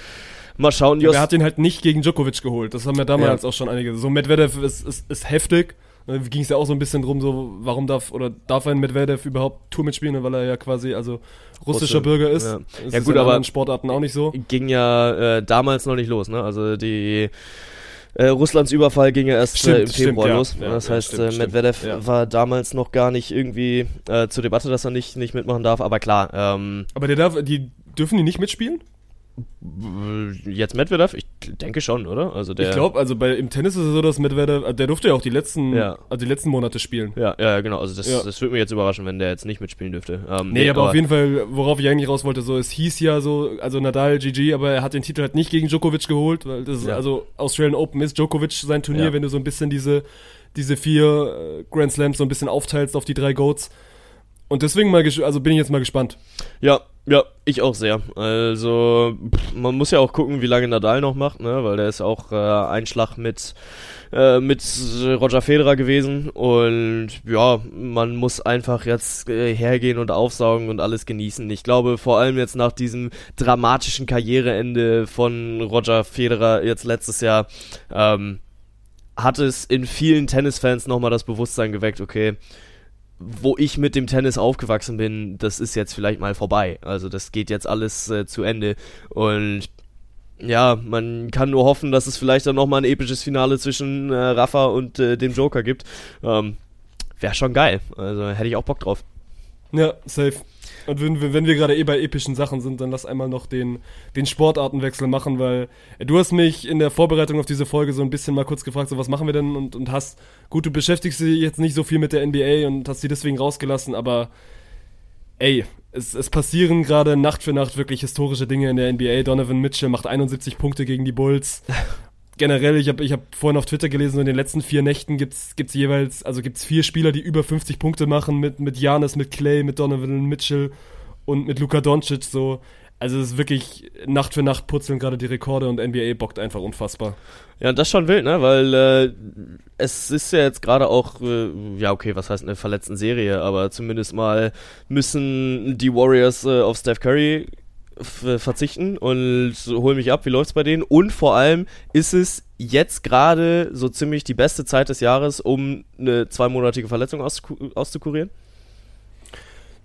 Speaker 2: Mal schauen,
Speaker 1: Ja, er hat ihn halt nicht gegen Djokovic geholt. Das haben ja damals
Speaker 2: Ja.
Speaker 1: auch schon einige. So Medvedev ist, ist, ist heftig. Da ging es ja auch so ein bisschen drum, so warum darf oder darf ein Medvedev überhaupt Tour mitspielen, weil er ja quasi also russischer
Speaker 2: Russe,
Speaker 1: Bürger ist.
Speaker 2: ja.
Speaker 1: Das
Speaker 2: Ja,
Speaker 1: ist
Speaker 2: gut,
Speaker 1: in
Speaker 2: aber-
Speaker 1: anderen Sportarten auch nicht so.
Speaker 2: ging ja äh, damals noch nicht los, ne? Also die äh, Russlands Überfall ging ja erst
Speaker 1: Stimmt,
Speaker 2: äh, im
Speaker 1: stimmt,
Speaker 2: Februar
Speaker 1: ja.
Speaker 2: los.
Speaker 1: Ja,
Speaker 2: das
Speaker 1: ja,
Speaker 2: heißt,
Speaker 1: stimmt,
Speaker 2: äh. Medvedev war damals noch gar nicht irgendwie äh, zur Debatte, dass er nicht, nicht mitmachen darf. Aber klar, ähm,
Speaker 1: Aber der darf, die dürfen die nicht mitspielen?
Speaker 2: Jetzt Medvedev, ich denke schon, oder? Also der,
Speaker 1: ich glaube, also bei im Tennis ist es so, dass Medvedev, der durfte ja auch die letzten,
Speaker 2: Ja.
Speaker 1: also die letzten Monate spielen.
Speaker 2: Ja, ja, genau. Also das,
Speaker 1: Ja.
Speaker 2: das würde mich jetzt überraschen, wenn der jetzt nicht mitspielen dürfte. Ähm,
Speaker 1: Nee, aber, auf jeden Fall, worauf ich eigentlich raus wollte, so, es hieß ja so, also Nadal, GG, aber er hat den Titel halt nicht gegen Djokovic geholt, weil das ist,
Speaker 2: Ja.
Speaker 1: also Australian Open ist Djokovic sein Turnier, wenn du so ein bisschen diese, diese vier äh, Grand Slams so ein bisschen aufteilst auf die drei Goats. Und deswegen mal, also bin ich jetzt mal gespannt.
Speaker 2: Ja, ja, ich auch sehr. Also, man muss ja auch gucken, wie lange Nadal noch macht, ne? Weil der ist auch äh, ein Schlag mit, äh, mit Roger Federer gewesen. Und ja, man muss einfach jetzt äh, hergehen und aufsaugen und alles genießen. Ich glaube, vor allem jetzt nach diesem dramatischen Karriereende von Roger Federer jetzt letztes Jahr, ähm, hat es in vielen Tennisfans nochmal das Bewusstsein geweckt, okay, wo ich mit dem Tennis aufgewachsen bin, das ist jetzt vielleicht mal vorbei. Also das geht jetzt alles äh, zu Ende. Und ja, man kann nur hoffen, dass es vielleicht dann nochmal ein episches Finale zwischen äh, Rafa und äh, dem Joker gibt. Ähm, Wäre schon geil. Also hätte ich auch Bock drauf.
Speaker 1: Ja, safe. Und wenn, wenn wir gerade eh bei epischen Sachen sind, dann lass einmal noch den, den Sportartenwechsel machen, weil äh, du hast mich in der Vorbereitung auf diese Folge so ein bisschen mal kurz gefragt, so was machen wir denn und, und hast, gut, du beschäftigst dich jetzt nicht so viel mit der NBA und hast sie deswegen rausgelassen, aber ey, es, es passieren gerade Nacht für Nacht wirklich historische Dinge in der NBA. Donovan Mitchell macht 71 Punkte gegen die Bulls. Generell, ich habe ich hab vorhin auf Twitter gelesen, in den letzten vier Nächten gibt's gibt's jeweils, also gibt's vier Spieler, die über 50 Punkte machen mit mit Janis, mit Clay, mit Donovan Mitchell und mit Luka Doncic so. Also es ist wirklich Nacht für Nacht putzeln gerade die Rekorde und NBA bockt einfach unfassbar.
Speaker 2: Ja, das ist schon wild, ne? Weil äh, es ist ja jetzt gerade auch, äh, ja okay, was heißt eine verletzten Serie, aber zumindest mal müssen die Warriors äh, auf Steph Curry verzichten und hol mich ab, wie läuft's bei denen? Und vor allem ist es jetzt gerade so ziemlich die beste Zeit des Jahres, um eine zweimonatige Verletzung auszukurieren?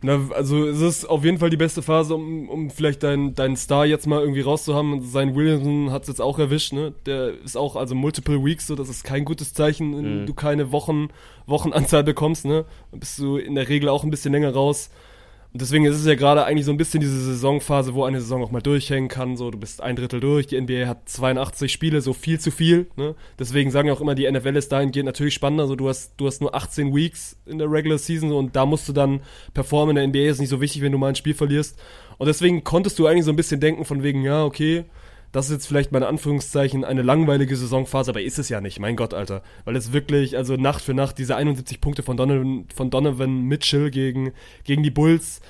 Speaker 1: Na, also es ist auf jeden Fall die beste Phase, um, um vielleicht deinen dein Star jetzt mal irgendwie rauszuhaben. Sein Williamson hat es jetzt auch erwischt, ne? Der ist auch, also multiple weeks, so das ist kein gutes Zeichen, wenn mhm. du keine Wochen, Wochenanzahl bekommst, ne? Dann bist du in der Regel auch ein bisschen länger raus. Deswegen ist es ja gerade eigentlich so ein bisschen diese Saisonphase, wo eine Saison auch mal durchhängen kann. So, du bist ein Drittel durch, die NBA hat 82 Spiele, so viel zu viel. Ne? Deswegen sagen auch immer, die NFL ist dahingehend natürlich spannender. So, du hast, du hast nur 18 Weeks in der Regular Season und da musst du dann performen. In der NBA ist nicht so wichtig, wenn du mal ein Spiel verlierst. Und deswegen konntest du eigentlich so ein bisschen denken von wegen, ja, okay, das ist jetzt vielleicht in Anführungszeichen eine langweilige Saisonphase, aber ist es ja nicht, mein Gott, Alter. Weil es wirklich, also Nacht für Nacht, diese 71 Punkte von Donovan, von Donovan Mitchell gegen, gegen die Bulls,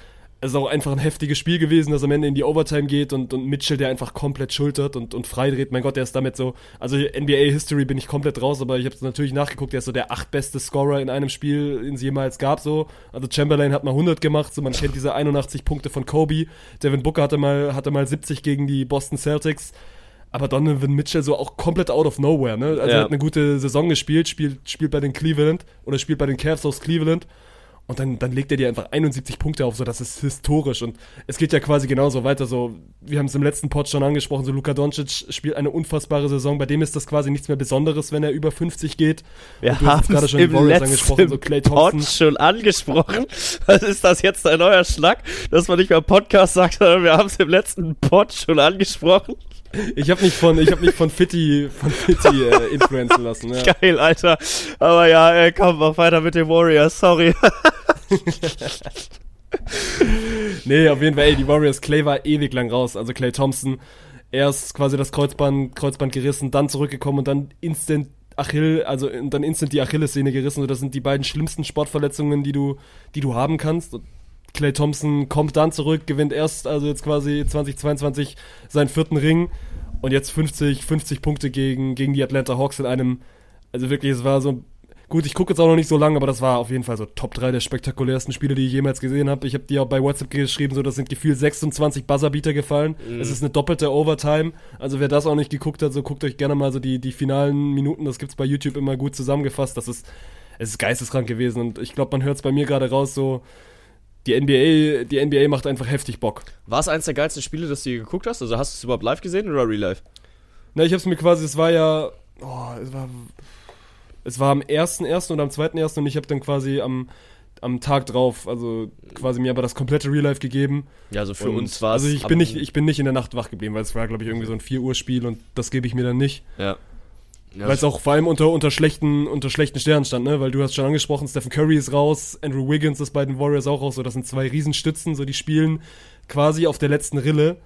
Speaker 1: es ist auch einfach ein heftiges Spiel gewesen, das am Ende in die Overtime geht und, und Mitchell, der einfach komplett schultert und, und freidreht. Mein Gott, der ist damit so, also NBA History bin ich komplett raus, aber ich habe es natürlich nachgeguckt, der ist so der achtbeste Scorer in einem Spiel, den es jemals gab, so. Also Chamberlain hat mal 100 gemacht, so man kennt diese 81 Punkte von Kobe. Devin Booker hatte mal, hatte mal 70 gegen die Boston Celtics. Aber Donovan Mitchell so auch komplett out of nowhere, ne? Also ja. er hat eine gute Saison gespielt, spielt, spielt bei den Cleveland oder spielt bei den Cavs aus Cleveland und dann, dann legt er dir einfach 71 Punkte auf, so das ist historisch. Und es geht ja quasi genauso weiter. So, wir haben es im letzten Pod schon angesprochen, so Luka Doncic spielt eine unfassbare Saison. Bei dem ist das quasi nichts mehr Besonderes, wenn er über 50 geht.
Speaker 2: Wir haben gerade schon im Warriors angesprochen, so Clay Thompson. Pod schon angesprochen. Was ist das jetzt ein neuer Schlag, dass man nicht mehr Podcast sagt, sondern wir haben es im letzten Pod schon angesprochen?
Speaker 1: Ich habe mich von, ich habe mich von Fitty, von Fitty äh, influenzen lassen. Ja.
Speaker 2: Geil, Alter. Aber ja, äh, komm, mach weiter mit den Warriors. Sorry.
Speaker 1: nee, auf jeden Fall, ey, die Warriors, Clay war ewig lang raus. Also Clay Thompson, erst quasi das Kreuzband, Kreuzband gerissen, dann zurückgekommen und dann instant Achill, also dann instant die Achillessehne gerissen. So, das sind die beiden schlimmsten Sportverletzungen, die du, die du haben kannst. Und Clay Thompson kommt dann zurück, gewinnt erst, also jetzt quasi 2022 seinen vierten Ring und jetzt 50, 50 Punkte gegen, gegen die Atlanta Hawks in einem, also wirklich, es war so, gut, ich gucke jetzt auch noch nicht so lange, aber das war auf jeden Fall so Top 3 der spektakulärsten Spiele, die ich jemals gesehen habe. Ich habe die auch bei WhatsApp geschrieben, so, das sind gefühlt 26 Buzzerbeater gefallen. Mhm. Es ist eine doppelte Overtime. Also wer das auch nicht geguckt hat, so guckt euch gerne mal so die, die finalen Minuten, das gibt's bei YouTube immer gut zusammengefasst. Das ist, es ist geisteskrank gewesen und ich glaube, man hört es bei mir gerade raus, so, die NBA, die NBA macht einfach heftig Bock.
Speaker 2: War es eins der geilsten Spiele, das du je geguckt hast? Also hast du es überhaupt live gesehen oder real life?
Speaker 1: Na, ich hab's mir quasi, es war ja, oh, es war, es war am 1.1. und am 2.1. und ich habe dann quasi am, am Tag drauf, also quasi mir aber das komplette Real Life gegeben.
Speaker 2: Ja, also für und uns war es.
Speaker 1: Also ich bin nicht, ich bin nicht in der Nacht wach geblieben, weil es war, glaube ich, irgendwie so ein 4 Uhr Spiel und das gebe ich mir dann nicht.
Speaker 2: Ja.
Speaker 1: Ja, Weil es auch vor allem unter, unter, schlechten, unter schlechten Sternen stand, ne? Weil du hast schon angesprochen, Stephen Curry ist raus, Andrew Wiggins ist bei den Warriors auch raus, so das sind zwei Riesenstützen, so die spielen quasi auf der letzten Rille.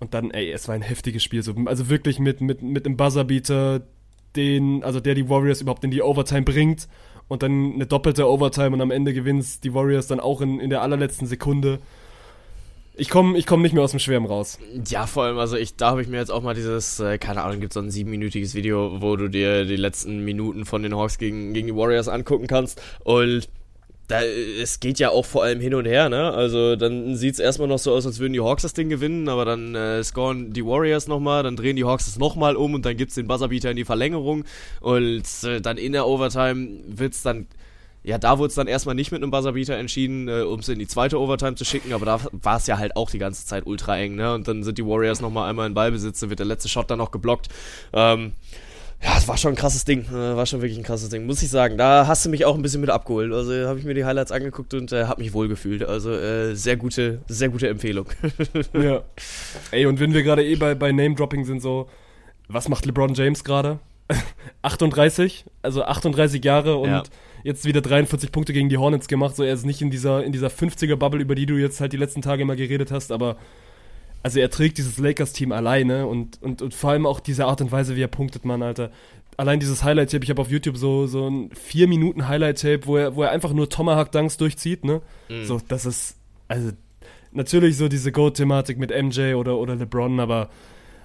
Speaker 1: Und dann, ey, es war ein heftiges Spiel. So, also wirklich mit, mit, mit einem Buzzerbeater, den, also der die Warriors überhaupt in die Overtime bringt. Und dann eine doppelte Overtime und am Ende gewinnt die Warriors dann auch in, in der allerletzten Sekunde. Ich komme ich komm nicht mehr aus dem Schwärmen raus.
Speaker 2: Ja, vor allem, also ich, da habe ich mir jetzt auch mal dieses, äh, keine Ahnung, gibt so ein siebenminütiges Video, wo du dir die letzten Minuten von den Hawks gegen, gegen die Warriors angucken kannst. Und da, es geht ja auch vor allem hin und her, ne? Also dann sieht es erstmal noch so aus, als würden die Hawks das Ding gewinnen, aber dann äh, scoren die Warriors nochmal, dann drehen die Hawks es nochmal um und dann gibt es den Buzzerbeater in die Verlängerung und äh, dann in der Overtime wird es dann ja, da wurde es dann erstmal nicht mit einem Buzzerbeater entschieden, äh, um es in die zweite Overtime zu schicken, aber da war es ja halt auch die ganze Zeit ultra eng, ne? Und dann sind die Warriors nochmal einmal in Ballbesitz, dann wird der letzte Shot dann noch geblockt. Ähm, ja, es war schon ein krasses Ding. Äh, war schon wirklich ein krasses Ding, muss ich sagen. Da hast du mich auch ein bisschen mit abgeholt. Also habe ich mir die Highlights angeguckt und äh, habe mich wohl gefühlt. Also äh, sehr gute, sehr gute Empfehlung.
Speaker 1: ja. Ey, und wenn wir gerade eh bei, bei Name-Dropping sind, so, was macht LeBron James gerade? 38, also 38 Jahre und ja jetzt wieder 43 Punkte gegen die Hornets gemacht. So, er ist nicht in dieser, in dieser 50er-Bubble, über die du jetzt halt die letzten Tage immer geredet hast, aber also er trägt dieses Lakers-Team alleine und, und, und vor allem auch diese Art und Weise, wie er punktet, Mann, Alter. Allein dieses Highlight-Tape, ich habe auf YouTube so, so ein 4-Minuten-Highlight-Tape, wo er, wo er einfach nur Tomahawk-Dunks durchzieht, ne? Mhm. So, das ist, also, natürlich so diese Go-Thematik mit MJ oder, oder LeBron, aber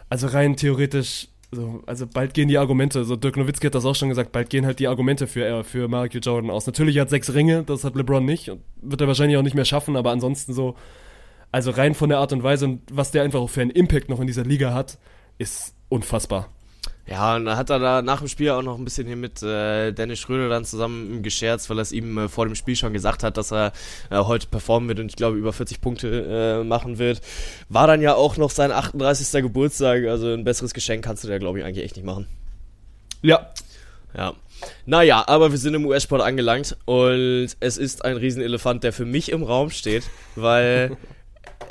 Speaker 1: also rein theoretisch, so, also bald gehen die Argumente, so Dirk Nowitzki hat das auch schon gesagt, bald gehen halt die Argumente für, äh, für Michael Jordan aus. Natürlich hat sechs Ringe, das hat LeBron nicht und wird er wahrscheinlich auch nicht mehr schaffen, aber ansonsten so, also rein von der Art und Weise und was der einfach auch für einen Impact noch in dieser Liga hat, ist unfassbar.
Speaker 2: Ja, und dann hat er da nach dem Spiel auch noch ein bisschen hier mit äh, Dennis Schröder dann zusammen gescherzt, weil er es ihm äh, vor dem Spiel schon gesagt hat, dass er äh, heute performen wird und ich glaube über 40 Punkte äh, machen wird. War dann ja auch noch sein 38. Geburtstag, also ein besseres Geschenk kannst du dir, glaube ich, eigentlich echt nicht machen.
Speaker 1: Ja.
Speaker 2: Ja. Naja, aber wir sind im US-Sport angelangt und es ist ein Riesenelefant, der für mich im Raum steht, weil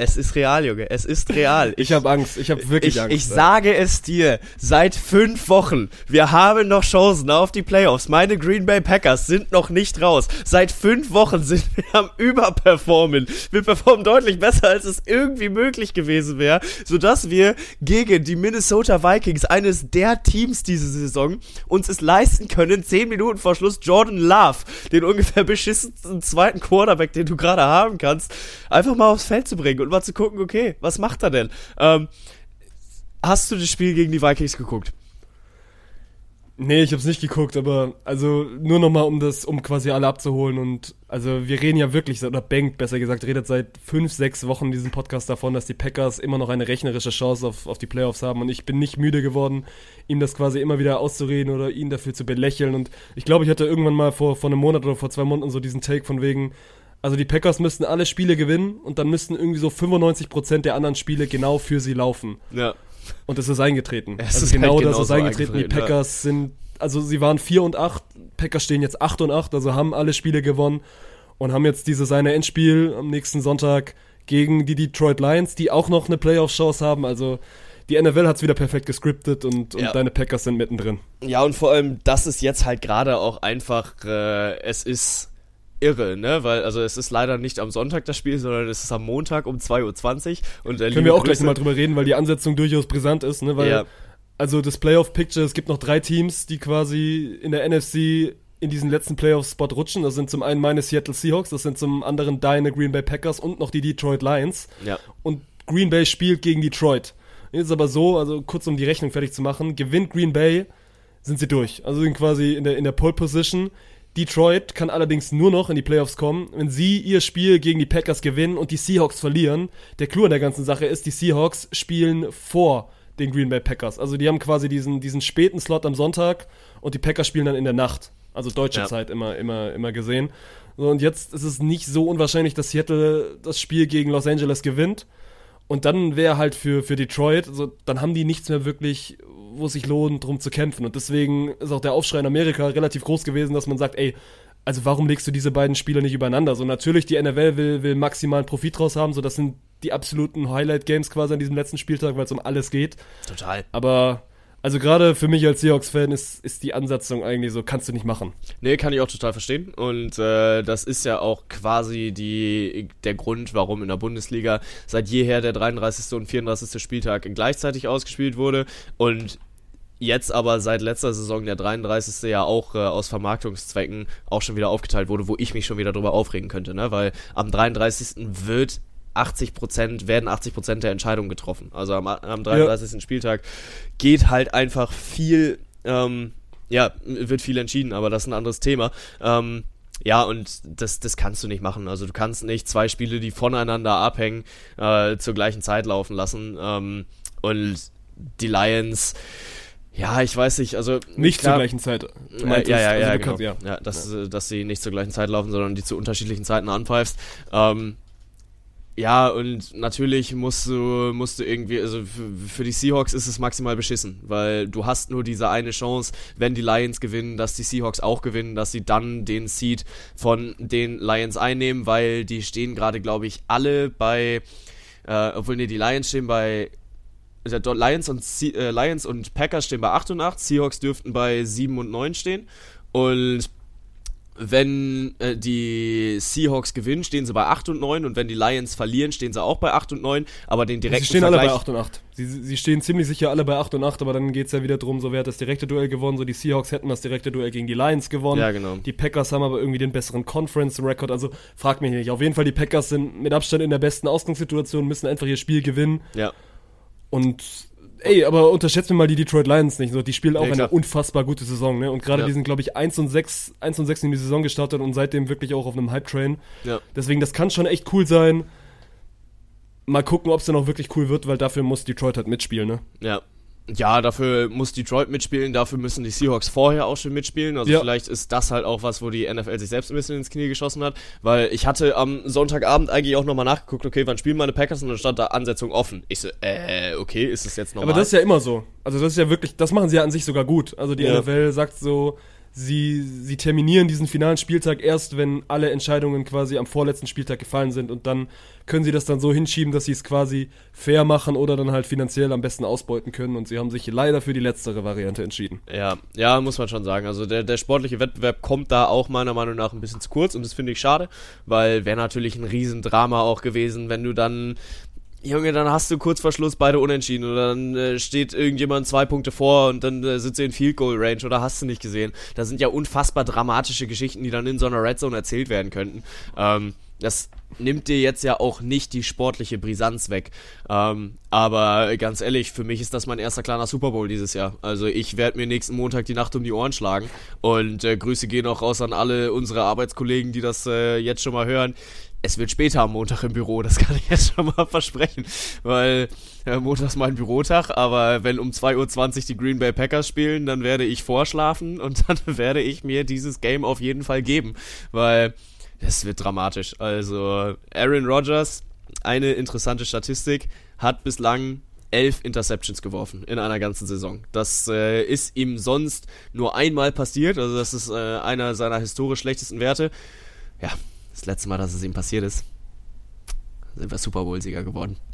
Speaker 2: Es ist real, Junge. Es ist real.
Speaker 1: Ich, ich habe Angst. Ich habe wirklich
Speaker 2: ich,
Speaker 1: Angst.
Speaker 2: Ich sage es dir. Seit fünf Wochen. Wir haben noch Chancen auf die Playoffs. Meine Green Bay Packers sind noch nicht raus. Seit fünf Wochen sind wir am Überperformen. Wir performen deutlich besser, als es irgendwie möglich gewesen wäre, sodass wir gegen die Minnesota Vikings, eines der Teams diese Saison, uns es leisten können, zehn Minuten vor Schluss Jordan Love, den ungefähr beschissensten zweiten Quarterback, den du gerade haben kannst, einfach mal aufs Feld zu bringen und mal zu gucken, okay, was macht er denn? Ähm, hast du das Spiel gegen die Vikings geguckt?
Speaker 1: Nee, ich hab's nicht geguckt, aber also nur nochmal, um das, um quasi alle abzuholen und also wir reden ja wirklich, oder Bank besser gesagt, redet seit fünf, sechs Wochen in diesem Podcast davon, dass die Packers immer noch eine rechnerische Chance auf, auf die Playoffs haben und ich bin nicht müde geworden, ihm das quasi immer wieder auszureden oder ihn dafür zu belächeln und ich glaube, ich hatte irgendwann mal vor, vor einem Monat oder vor zwei Monaten so diesen Take von wegen, also die Packers müssten alle Spiele gewinnen und dann müssten irgendwie so 95% der anderen Spiele genau für sie laufen.
Speaker 2: Ja.
Speaker 1: Und es ist eingetreten.
Speaker 2: Es
Speaker 1: also
Speaker 2: ist
Speaker 1: genau
Speaker 2: halt
Speaker 1: das ist
Speaker 2: genauso
Speaker 1: eingetreten. Die Packers sind, also sie waren 4 und 8, Packers stehen jetzt 8 und 8, also haben alle Spiele gewonnen und haben jetzt dieses eine Endspiel am nächsten Sonntag gegen die Detroit Lions, die auch noch eine Playoff-Chance haben. Also die NFL hat es wieder perfekt gescriptet und, und
Speaker 2: Ja.
Speaker 1: deine Packers sind mittendrin.
Speaker 2: Ja, und vor allem, das ist jetzt halt gerade auch einfach, äh, es ist irre, ne? Weil, also es ist leider nicht am Sonntag das Spiel, sondern es ist am Montag um 2.20 Uhr. Und, äh,
Speaker 1: Können wir auch gleich
Speaker 2: Grüße-
Speaker 1: nochmal drüber reden, weil die Ansetzung durchaus brisant ist, ne? Weil,
Speaker 2: Ja.
Speaker 1: also das Playoff-Picture, es gibt noch drei Teams, die quasi in der NFC in diesen letzten Playoff-Spot rutschen. Das sind zum einen meine Seattle Seahawks, das sind zum anderen deine Green Bay Packers und noch die Detroit Lions.
Speaker 2: Ja.
Speaker 1: Und Green Bay spielt gegen Detroit. Jetzt ist aber so, also kurz um die Rechnung fertig zu machen, gewinnt Green Bay, sind sie durch. Also sind quasi in der, in der Pole Position. Detroit kann allerdings nur noch in die Playoffs kommen, wenn sie ihr Spiel gegen die Packers gewinnen und die Seahawks verlieren. Der Clou an der ganzen Sache ist, die Seahawks spielen vor den Green Bay Packers. Also die haben quasi diesen, diesen späten Slot am Sonntag und die Packers spielen dann in der Nacht. Also deutsche
Speaker 2: Ja.
Speaker 1: Zeit immer, immer, immer gesehen. So, und jetzt ist es nicht so unwahrscheinlich, dass Seattle das Spiel gegen Los Angeles gewinnt. Und dann wäre halt für, für Detroit, also dann haben die nichts mehr wirklich, wo es sich lohnt, drum zu kämpfen. Und deswegen ist auch der Aufschrei in Amerika relativ groß gewesen, dass man sagt, ey, also warum legst du diese beiden Spieler nicht übereinander? So natürlich, die NFL will, will maximalen Profit draus haben, so das sind die absoluten Highlight-Games quasi an diesem letzten Spieltag, weil es um alles geht.
Speaker 2: Total.
Speaker 1: Aber also gerade für mich als Seahawks-Fan ist, ist die Ansatzung eigentlich so, kannst du nicht machen.
Speaker 2: Nee, kann ich auch total verstehen. Und äh, das ist ja auch quasi die, der Grund, warum in der Bundesliga seit jeher der 33. und 34. Spieltag gleichzeitig ausgespielt wurde. Und jetzt aber seit letzter Saison der 33. ja auch äh, aus Vermarktungszwecken auch schon wieder aufgeteilt wurde, wo ich mich schon wieder drüber aufregen könnte, ne? Weil am 33. wird 80 Prozent, werden 80 Prozent der Entscheidungen getroffen. Also am, am 33. Spieltag geht halt einfach viel, ähm, ja, wird viel entschieden, aber das ist ein anderes Thema. Ähm, ja, und das, das kannst du nicht machen. Also du kannst nicht zwei Spiele, die voneinander abhängen, äh, zur gleichen Zeit laufen lassen. Ähm, und die Lions, ja, ich weiß nicht, also
Speaker 1: Nicht
Speaker 2: klar-
Speaker 1: zur gleichen Zeit. Du
Speaker 2: ja, ja, ja,
Speaker 1: also
Speaker 2: ja, genau.
Speaker 1: kannst-
Speaker 2: ja. dass, äh, dass sie nicht zur gleichen Zeit laufen, sondern die zu unterschiedlichen Zeiten anpfeifst. Ähm, ja, und natürlich musst du, musst du irgendwie, also für, die Seahawks ist es maximal beschissen, weil du hast nur diese eine Chance, wenn die Lions gewinnen, dass die Seahawks auch gewinnen, dass sie dann den Seed von den Lions einnehmen, weil die stehen gerade, glaube ich, alle bei, äh, obwohl nee, die Lions stehen bei also Lions und, äh, Lions und Packers stehen bei 8 und 8, Seahawks dürften bei 7 und 9 stehen. Und wenn äh, die Seahawks gewinnen, stehen sie bei 8 und 9 und wenn die Lions verlieren, stehen sie auch bei 8 und 9, aber den direkten
Speaker 1: Sie stehen
Speaker 2: Vergleich,
Speaker 1: alle bei 8 und 8. Sie, sie stehen ziemlich sicher alle bei 8 und 8, aber dann geht es ja wieder drum, so wer hat das direkte Duell gewonnen. So die Seahawks hätten das direkte Duell gegen die Lions gewonnen.
Speaker 2: Ja, genau.
Speaker 1: Die Packers haben aber irgendwie den besseren Conference-Record. Also frag mich nicht. Auf jeden Fall, die Packers sind mit Abstand in der besten Ausgangssituation, müssen einfach ihr Spiel gewinnen.
Speaker 2: Ja,
Speaker 1: Und ey, aber unterschätzen wir mal die Detroit Lions nicht. So, die spielen auch
Speaker 2: Ja,
Speaker 1: eine unfassbar gute Saison, ne? Und gerade
Speaker 2: Ja.
Speaker 1: die sind, glaube ich, 1 und 6, 1 und 6 in die Saison gestartet und seitdem wirklich auch auf einem Hype-Train.
Speaker 2: ja.
Speaker 1: Deswegen, das kann schon echt cool sein. Mal gucken, ob es dann auch wirklich cool wird, weil dafür muss Detroit halt mitspielen, ne?
Speaker 2: Ja. Ja, dafür muss Detroit mitspielen, dafür müssen die Seahawks vorher auch schon mitspielen. Also
Speaker 1: Ja.
Speaker 2: vielleicht ist das halt auch was, wo die NFL sich selbst ein bisschen ins Knie geschossen hat. Weil ich hatte am Sonntagabend eigentlich auch nochmal nachgeguckt, okay, wann spielen meine Packers? Und dann stand da Ansetzung offen. Ich so, äh, okay, ist das jetzt normal?
Speaker 1: Aber das ist ja immer so. Also das ist ja wirklich, das machen sie ja an sich sogar gut. Also die
Speaker 2: Ja.
Speaker 1: NFL sagt so, sie, sie terminieren diesen finalen Spieltag erst, wenn alle Entscheidungen quasi am vorletzten Spieltag gefallen sind und dann können sie das dann so hinschieben, dass sie es quasi fair machen oder dann halt finanziell am besten ausbeuten können und sie haben sich leider für die letztere Variante entschieden.
Speaker 2: Ja, ja, muss man schon sagen. Also der, der sportliche Wettbewerb kommt da auch meiner Meinung nach ein bisschen zu kurz und das finde ich schade, weil wäre natürlich ein Riesendrama auch gewesen, wenn du dann Junge, dann hast du kurz vor Schluss beide unentschieden oder dann äh, steht irgendjemand zwei Punkte vor und dann äh, sitzt du in Field Goal Range oder hast du nicht gesehen. Das sind ja unfassbar dramatische Geschichten, die dann in so einer Red Zone erzählt werden könnten. Ähm, das nimmt dir jetzt ja auch nicht die sportliche Brisanz weg. Ähm, aber ganz ehrlich, für mich ist das mein erster kleiner Super Bowl dieses Jahr. Also ich werde mir nächsten Montag die Nacht um die Ohren schlagen. Und äh, Grüße gehen auch raus an alle unsere Arbeitskollegen, die das äh, jetzt schon mal hören. Es wird später am Montag im Büro, das kann ich jetzt schon mal versprechen. Weil äh, Montag ist mein Bürotag, aber wenn um 2.20 Uhr die Green Bay Packers spielen, dann werde ich vorschlafen und dann werde ich mir dieses Game auf jeden Fall geben. Weil es wird dramatisch. Also Aaron Rodgers, eine interessante Statistik, hat bislang elf Interceptions geworfen in einer ganzen Saison. Das äh, ist ihm sonst nur einmal passiert. Also das ist äh, einer seiner historisch schlechtesten Werte. Ja, das letzte Mal, dass es ihm passiert ist, sind wir Super Bowl-Sieger geworden.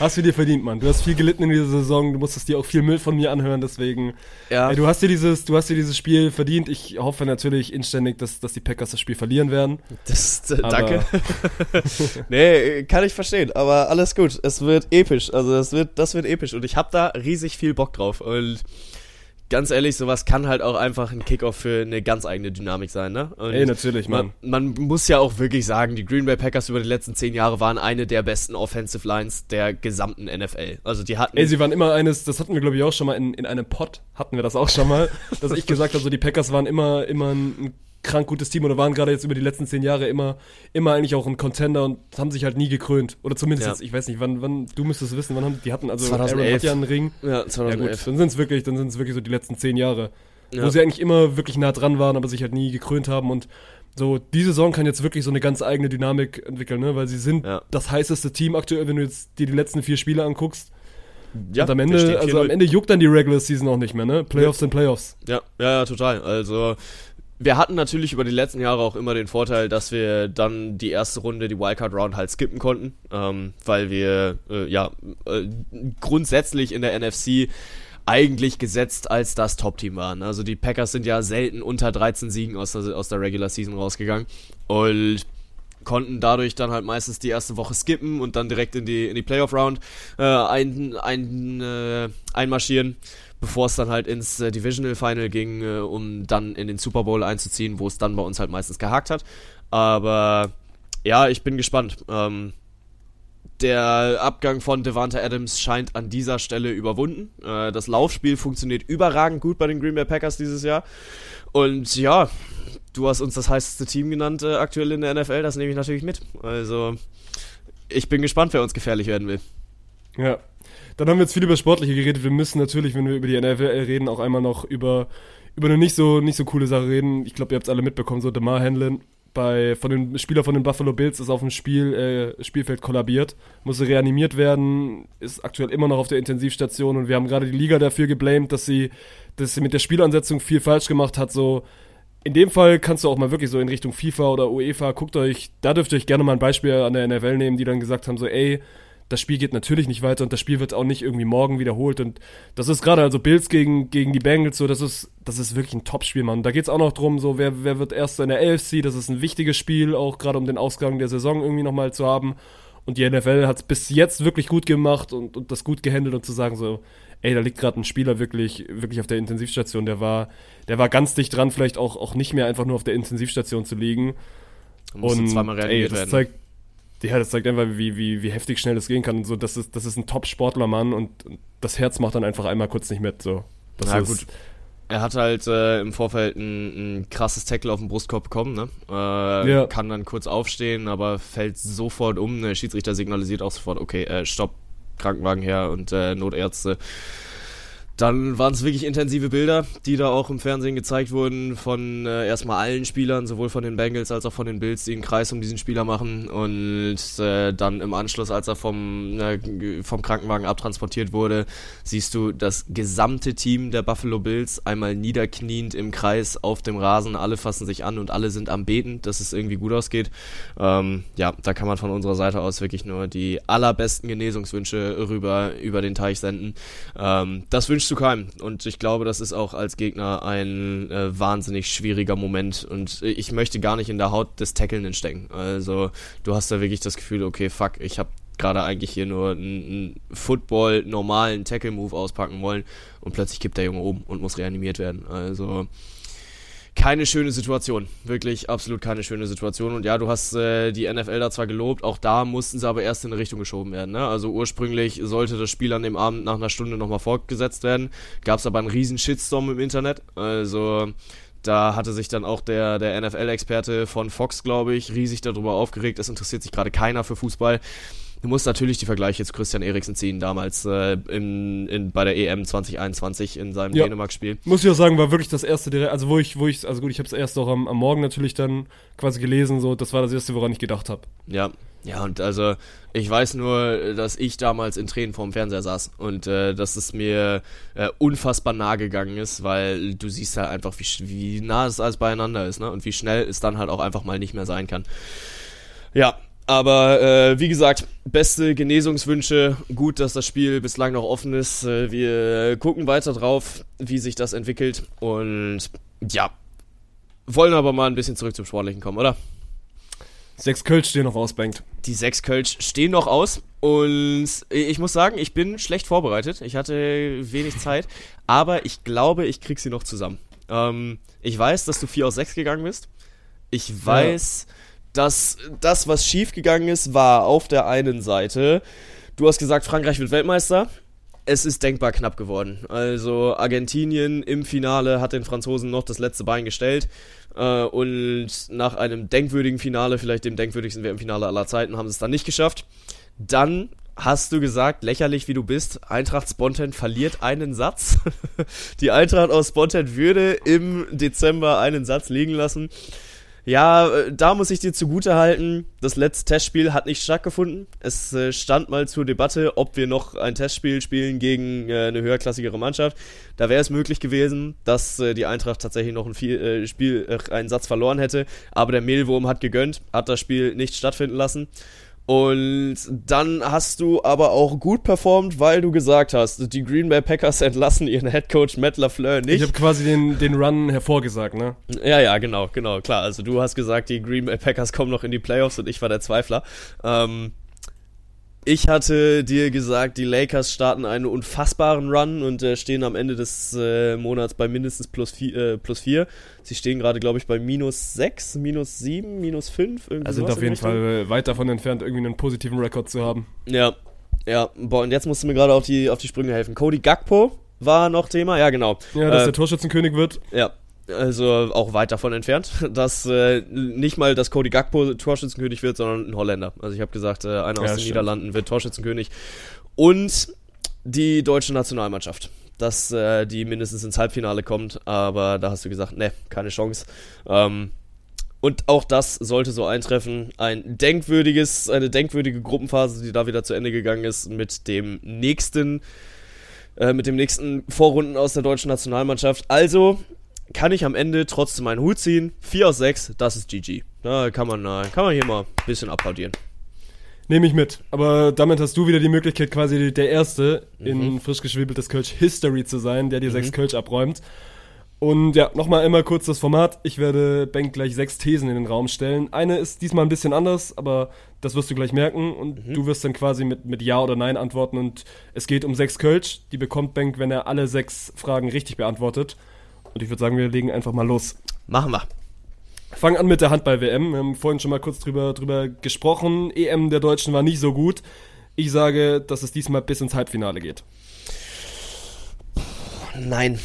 Speaker 1: Hast du dir verdient, Mann. Du hast viel gelitten in dieser Saison, du musstest dir auch viel Müll von mir anhören, deswegen.
Speaker 2: Ja.
Speaker 1: Ey, du hast dir dieses, du hast dir dieses Spiel verdient. Ich hoffe natürlich inständig, dass, dass die Packers das Spiel verlieren werden.
Speaker 2: Das, äh, danke. nee, kann ich verstehen, aber alles gut. Es wird episch. Also das wird, das wird episch und ich habe da riesig viel Bock drauf. Und ganz ehrlich, sowas kann halt auch einfach ein Kickoff für eine ganz eigene Dynamik sein, ne? Und
Speaker 1: Ey, natürlich, Mann.
Speaker 2: man, man muss ja auch wirklich sagen, die Green Bay Packers über die letzten zehn Jahre waren eine der besten Offensive Lines der gesamten NFL. Also die hatten
Speaker 1: Ey, sie waren immer eines, das hatten wir glaube ich auch schon mal in, in einem Pod, hatten wir das auch schon mal, dass ich gesagt habe, so die Packers waren immer, immer ein, ein krank gutes Team oder waren gerade jetzt über die letzten zehn Jahre immer, immer eigentlich auch ein Contender und haben sich halt nie gekrönt. Oder zumindest
Speaker 2: Ja.
Speaker 1: jetzt, ich weiß nicht, wann, wann, du müsstest wissen, wann haben die hatten, also
Speaker 2: 2011.
Speaker 1: Aaron hat ja einen Ring.
Speaker 2: ja,
Speaker 1: Ja gut,
Speaker 2: 2011.
Speaker 1: dann sind es wirklich, dann sind es wirklich so die letzten zehn Jahre,
Speaker 2: Ja.
Speaker 1: wo sie eigentlich immer wirklich nah dran waren, aber sich halt nie gekrönt haben und so, die Saison kann jetzt wirklich so eine ganz eigene Dynamik entwickeln, ne? weil sie sind
Speaker 2: Ja.
Speaker 1: das heißeste Team aktuell, wenn du jetzt dir die letzten vier Spiele anguckst.
Speaker 2: ja,
Speaker 1: und am Ende, also
Speaker 2: 4-0.
Speaker 1: am Ende juckt dann die Regular Season auch nicht mehr, ne? Playoffs sind Playoffs.
Speaker 2: Ja, ja, ja, total. Also wir hatten natürlich über die letzten Jahre auch immer den Vorteil, dass wir dann die erste Runde, die Wildcard Round halt skippen konnten, ähm, weil wir äh, ja äh, grundsätzlich in der NFC eigentlich gesetzt als das Top-Team waren. Also die Packers sind ja selten unter 13 Siegen aus der, aus der Regular Season rausgegangen und konnten dadurch dann halt meistens die erste Woche skippen und dann direkt in die, in die Playoff-Round äh, ein, ein, äh, einmarschieren, bevor es dann halt ins äh, Divisional Final ging, äh, um dann in den Super Bowl einzuziehen, wo es dann bei uns halt meistens gehakt hat. Aber ja, ich bin gespannt. Ähm, der Abgang von Devante Adams scheint an dieser Stelle überwunden. Äh, das Laufspiel funktioniert überragend gut bei den Green Bay Packers dieses Jahr. Und ja, du hast uns das heißeste Team genannt äh, aktuell in der NFL. Das nehme ich natürlich mit. Also, ich bin gespannt, wer uns gefährlich werden will.
Speaker 1: Ja. Dann haben wir jetzt viel über Sportliche geredet. Wir müssen natürlich, wenn wir über die NFL reden, auch einmal noch über, über eine nicht so, nicht so coole Sache reden. Ich glaube, ihr habt es alle mitbekommen, so DeMar Hamlin bei, von den Spieler von den Buffalo Bills ist auf dem Spiel, äh, Spielfeld kollabiert, musste reanimiert werden, ist aktuell immer noch auf der Intensivstation und wir haben gerade die Liga dafür geblamed, dass sie, dass sie mit der Spielansetzung viel falsch gemacht hat, so in dem Fall kannst du auch mal wirklich so in Richtung FIFA oder UEFA, guckt euch, da dürft ihr euch gerne mal ein Beispiel an der NFL nehmen, die dann gesagt haben, so, ey, das Spiel geht natürlich nicht weiter und das Spiel wird auch nicht irgendwie morgen wiederholt. Und das ist gerade also Bills gegen, gegen die Bengals so, das ist, das ist wirklich ein Top-Spiel, Mann. Da geht es auch noch drum, so, wer, wer wird erst in der AFC, das ist ein wichtiges Spiel, auch gerade um den Ausgang der Saison irgendwie nochmal zu haben. Und die NFL hat es bis jetzt wirklich gut gemacht und, und das gut gehandelt und zu sagen so, ey, da liegt gerade ein Spieler wirklich, wirklich auf der Intensivstation, der war, der war ganz dicht dran, vielleicht auch, auch nicht mehr einfach nur auf der Intensivstation zu liegen. Und zweimal ey, das werden. zeigt, ja, das zeigt einfach, wie, wie, wie heftig schnell das gehen kann. Und so, das ist, das ist ein Top-Sportler, Mann, und das Herz macht dann einfach einmal kurz nicht mit. So. Das
Speaker 2: ja, ist, gut. Er hat halt äh, im Vorfeld ein, ein, krasses Tackle auf den Brustkorb bekommen, ne? Äh, ja. Kann dann kurz aufstehen, aber fällt sofort um. Der Schiedsrichter signalisiert auch sofort, okay, äh, stopp, Krankenwagen her und äh, Notärzte dann waren es wirklich intensive Bilder, die da auch im Fernsehen gezeigt wurden von äh, erstmal allen Spielern, sowohl von den Bengals als auch von den Bills, die einen Kreis um diesen Spieler machen. Und äh, dann im Anschluss, als er vom, äh, vom Krankenwagen abtransportiert wurde, siehst du das gesamte Team der Buffalo Bills einmal niederkniend im Kreis auf dem Rasen. Alle fassen sich an und alle sind am Beten, dass es irgendwie gut ausgeht. Ähm, ja, da kann man von unserer Seite aus wirklich nur die allerbesten Genesungswünsche rüber über den Teich senden. Ähm, das wünscht zu keinem. Und ich glaube, das ist auch als Gegner ein äh, wahnsinnig schwieriger Moment. Und ich möchte gar nicht in der Haut des Tackelnden stecken. Also du hast da wirklich das Gefühl, okay, fuck, ich habe gerade eigentlich hier nur einen, Football normalen Tackle Move auspacken wollen und plötzlich kippt der Junge oben und muss reanimiert werden. Also keine schöne Situation. Wirklich absolut keine schöne Situation. Und ja, du hast äh, die NFL da zwar gelobt, auch da mussten sie aber erst in eine Richtung geschoben werden. Ne? Also ursprünglich sollte das Spiel an dem Abend nach einer Stunde nochmal fortgesetzt werden. Gab es aber einen riesen Shitstorm im Internet. Also da hatte sich dann auch der, der NFL-Experte von Fox, glaube ich, riesig darüber aufgeregt. Es interessiert sich gerade keiner für Fußball. Du musst natürlich die Vergleiche zu Christian Eriksen ziehen, damals äh, in, in, bei der EM 2021 in seinem ja. Dänemark-Spiel.
Speaker 1: Muss ich auch sagen, war wirklich das erste, also wo ich, wo ich, also gut, ich habe es erst auch am, am Morgen natürlich dann quasi gelesen, so, das war das erste, woran ich gedacht habe.
Speaker 2: Ja, ja, und also ich weiß nur, dass ich damals in Tränen vorm Fernseher saß und äh, dass es mir äh, unfassbar nah gegangen ist, weil du siehst halt einfach, wie, wie nah es alles beieinander ist, ne? Und wie schnell es dann halt auch einfach mal nicht mehr sein kann. Ja, aber äh, wie gesagt, beste Genesungswünsche. Gut, dass das Spiel bislang noch offen ist. Äh, wir gucken weiter drauf, wie sich das entwickelt. Und ja, wollen aber mal ein bisschen zurück zum Sportlichen kommen, oder?
Speaker 1: Sechs Kölsch stehen noch aus, Bengt.
Speaker 2: Die sechs Kölsch stehen noch aus. Und ich muss sagen, ich bin schlecht vorbereitet. Ich hatte wenig Zeit. Aber ich glaube, ich krieg sie noch zusammen. Ähm, ich weiß, dass du vier aus sechs gegangen bist. Ich weiß. Ja dass das, was schiefgegangen ist, war auf der einen Seite, du hast gesagt, Frankreich wird Weltmeister. Es ist denkbar knapp geworden. Also Argentinien im Finale hat den Franzosen noch das letzte Bein gestellt. Äh, und nach einem denkwürdigen Finale, vielleicht dem denkwürdigsten WM-Finale aller Zeiten, haben sie es dann nicht geschafft. Dann hast du gesagt, lächerlich wie du bist, Eintracht Spontan verliert einen Satz. Die Eintracht aus Spontan würde im Dezember einen Satz liegen lassen. Ja, äh, da muss ich dir zugute halten, das letzte Testspiel hat nicht stattgefunden. Es äh, stand mal zur Debatte, ob wir noch ein Testspiel spielen gegen äh, eine höherklassigere Mannschaft. Da wäre es möglich gewesen, dass die Eintracht tatsächlich noch ein Spiel, einen Satz verloren hätte. Aber der Mehlwurm hat gegönnt, hat das Spiel nicht stattfinden lassen. Und dann hast du aber auch gut performt, weil du gesagt hast, die Green Bay Packers entlassen ihren Head Coach Matt LaFleur nicht.
Speaker 1: Ich habe quasi den, den Run hervorgesagt, ne?
Speaker 2: Ja, ja, genau, genau, klar. Also du hast gesagt, die Green Bay Packers kommen noch in die Playoffs und ich war der Zweifler. Ähm, ich hatte dir gesagt, die Lakers starten einen unfassbaren Run und äh, stehen am Ende des äh, Monats bei mindestens plus 4. Äh, plus vier. Sie stehen gerade, glaube ich, bei minus 6, minus 7, minus 5.
Speaker 1: Also sind auf jeden Fall äh, weit davon entfernt, irgendwie einen positiven Rekord zu haben.
Speaker 2: Ja, ja. Boah, und jetzt musst du mir gerade auf die, auf die Sprünge helfen. Cody Gakpo war noch Thema, ja genau.
Speaker 1: Ja, dass äh, der Torschützenkönig wird.
Speaker 2: Ja, also auch weit davon entfernt, dass äh, nicht mal das Cody Gakpo Torschützenkönig wird, sondern ein Holländer. Also ich habe gesagt, äh, einer aus ja, den stimmt. Niederlanden wird Torschützenkönig. Und die deutsche Nationalmannschaft, dass äh, die mindestens ins Halbfinale kommt, aber da hast du gesagt, ne, keine Chance. Ähm, und auch das sollte so eintreffen. Ein denkwürdiges, eine denkwürdige Gruppenphase, die da wieder zu Ende gegangen ist mit dem nächsten, äh, mit dem nächsten Vorrunden aus der deutschen Nationalmannschaft. Also kann ich am Ende trotzdem meinen Hut ziehen. 4 aus 6, das ist GG. Da kann man, äh, kann man hier mal ein bisschen applaudieren.
Speaker 1: Nehme ich mit. Aber damit hast du wieder die Möglichkeit, quasi der Erste
Speaker 2: Mhm.
Speaker 1: in frisch geschwebeltes Kölsch History zu sein, der dir sechs Kölsch abräumt. Und ja, nochmal einmal kurz das Format. Ich werde Bank gleich sechs Thesen in den Raum stellen. Eine ist diesmal ein bisschen anders, aber das wirst du gleich merken. Und
Speaker 2: Mhm.
Speaker 1: du wirst dann quasi mit, mit Ja oder Nein antworten. Und es geht um sechs Kölsch. Die bekommt Bank, wenn er alle sechs Fragen richtig beantwortet. Und ich würde sagen, wir legen einfach mal los.
Speaker 2: Machen wir.
Speaker 1: Fangen an mit der Handball-WM. Wir haben vorhin schon mal kurz drüber, drüber gesprochen. EM der Deutschen war nicht so gut. Ich sage, dass es diesmal bis ins Halbfinale geht.
Speaker 2: Nein.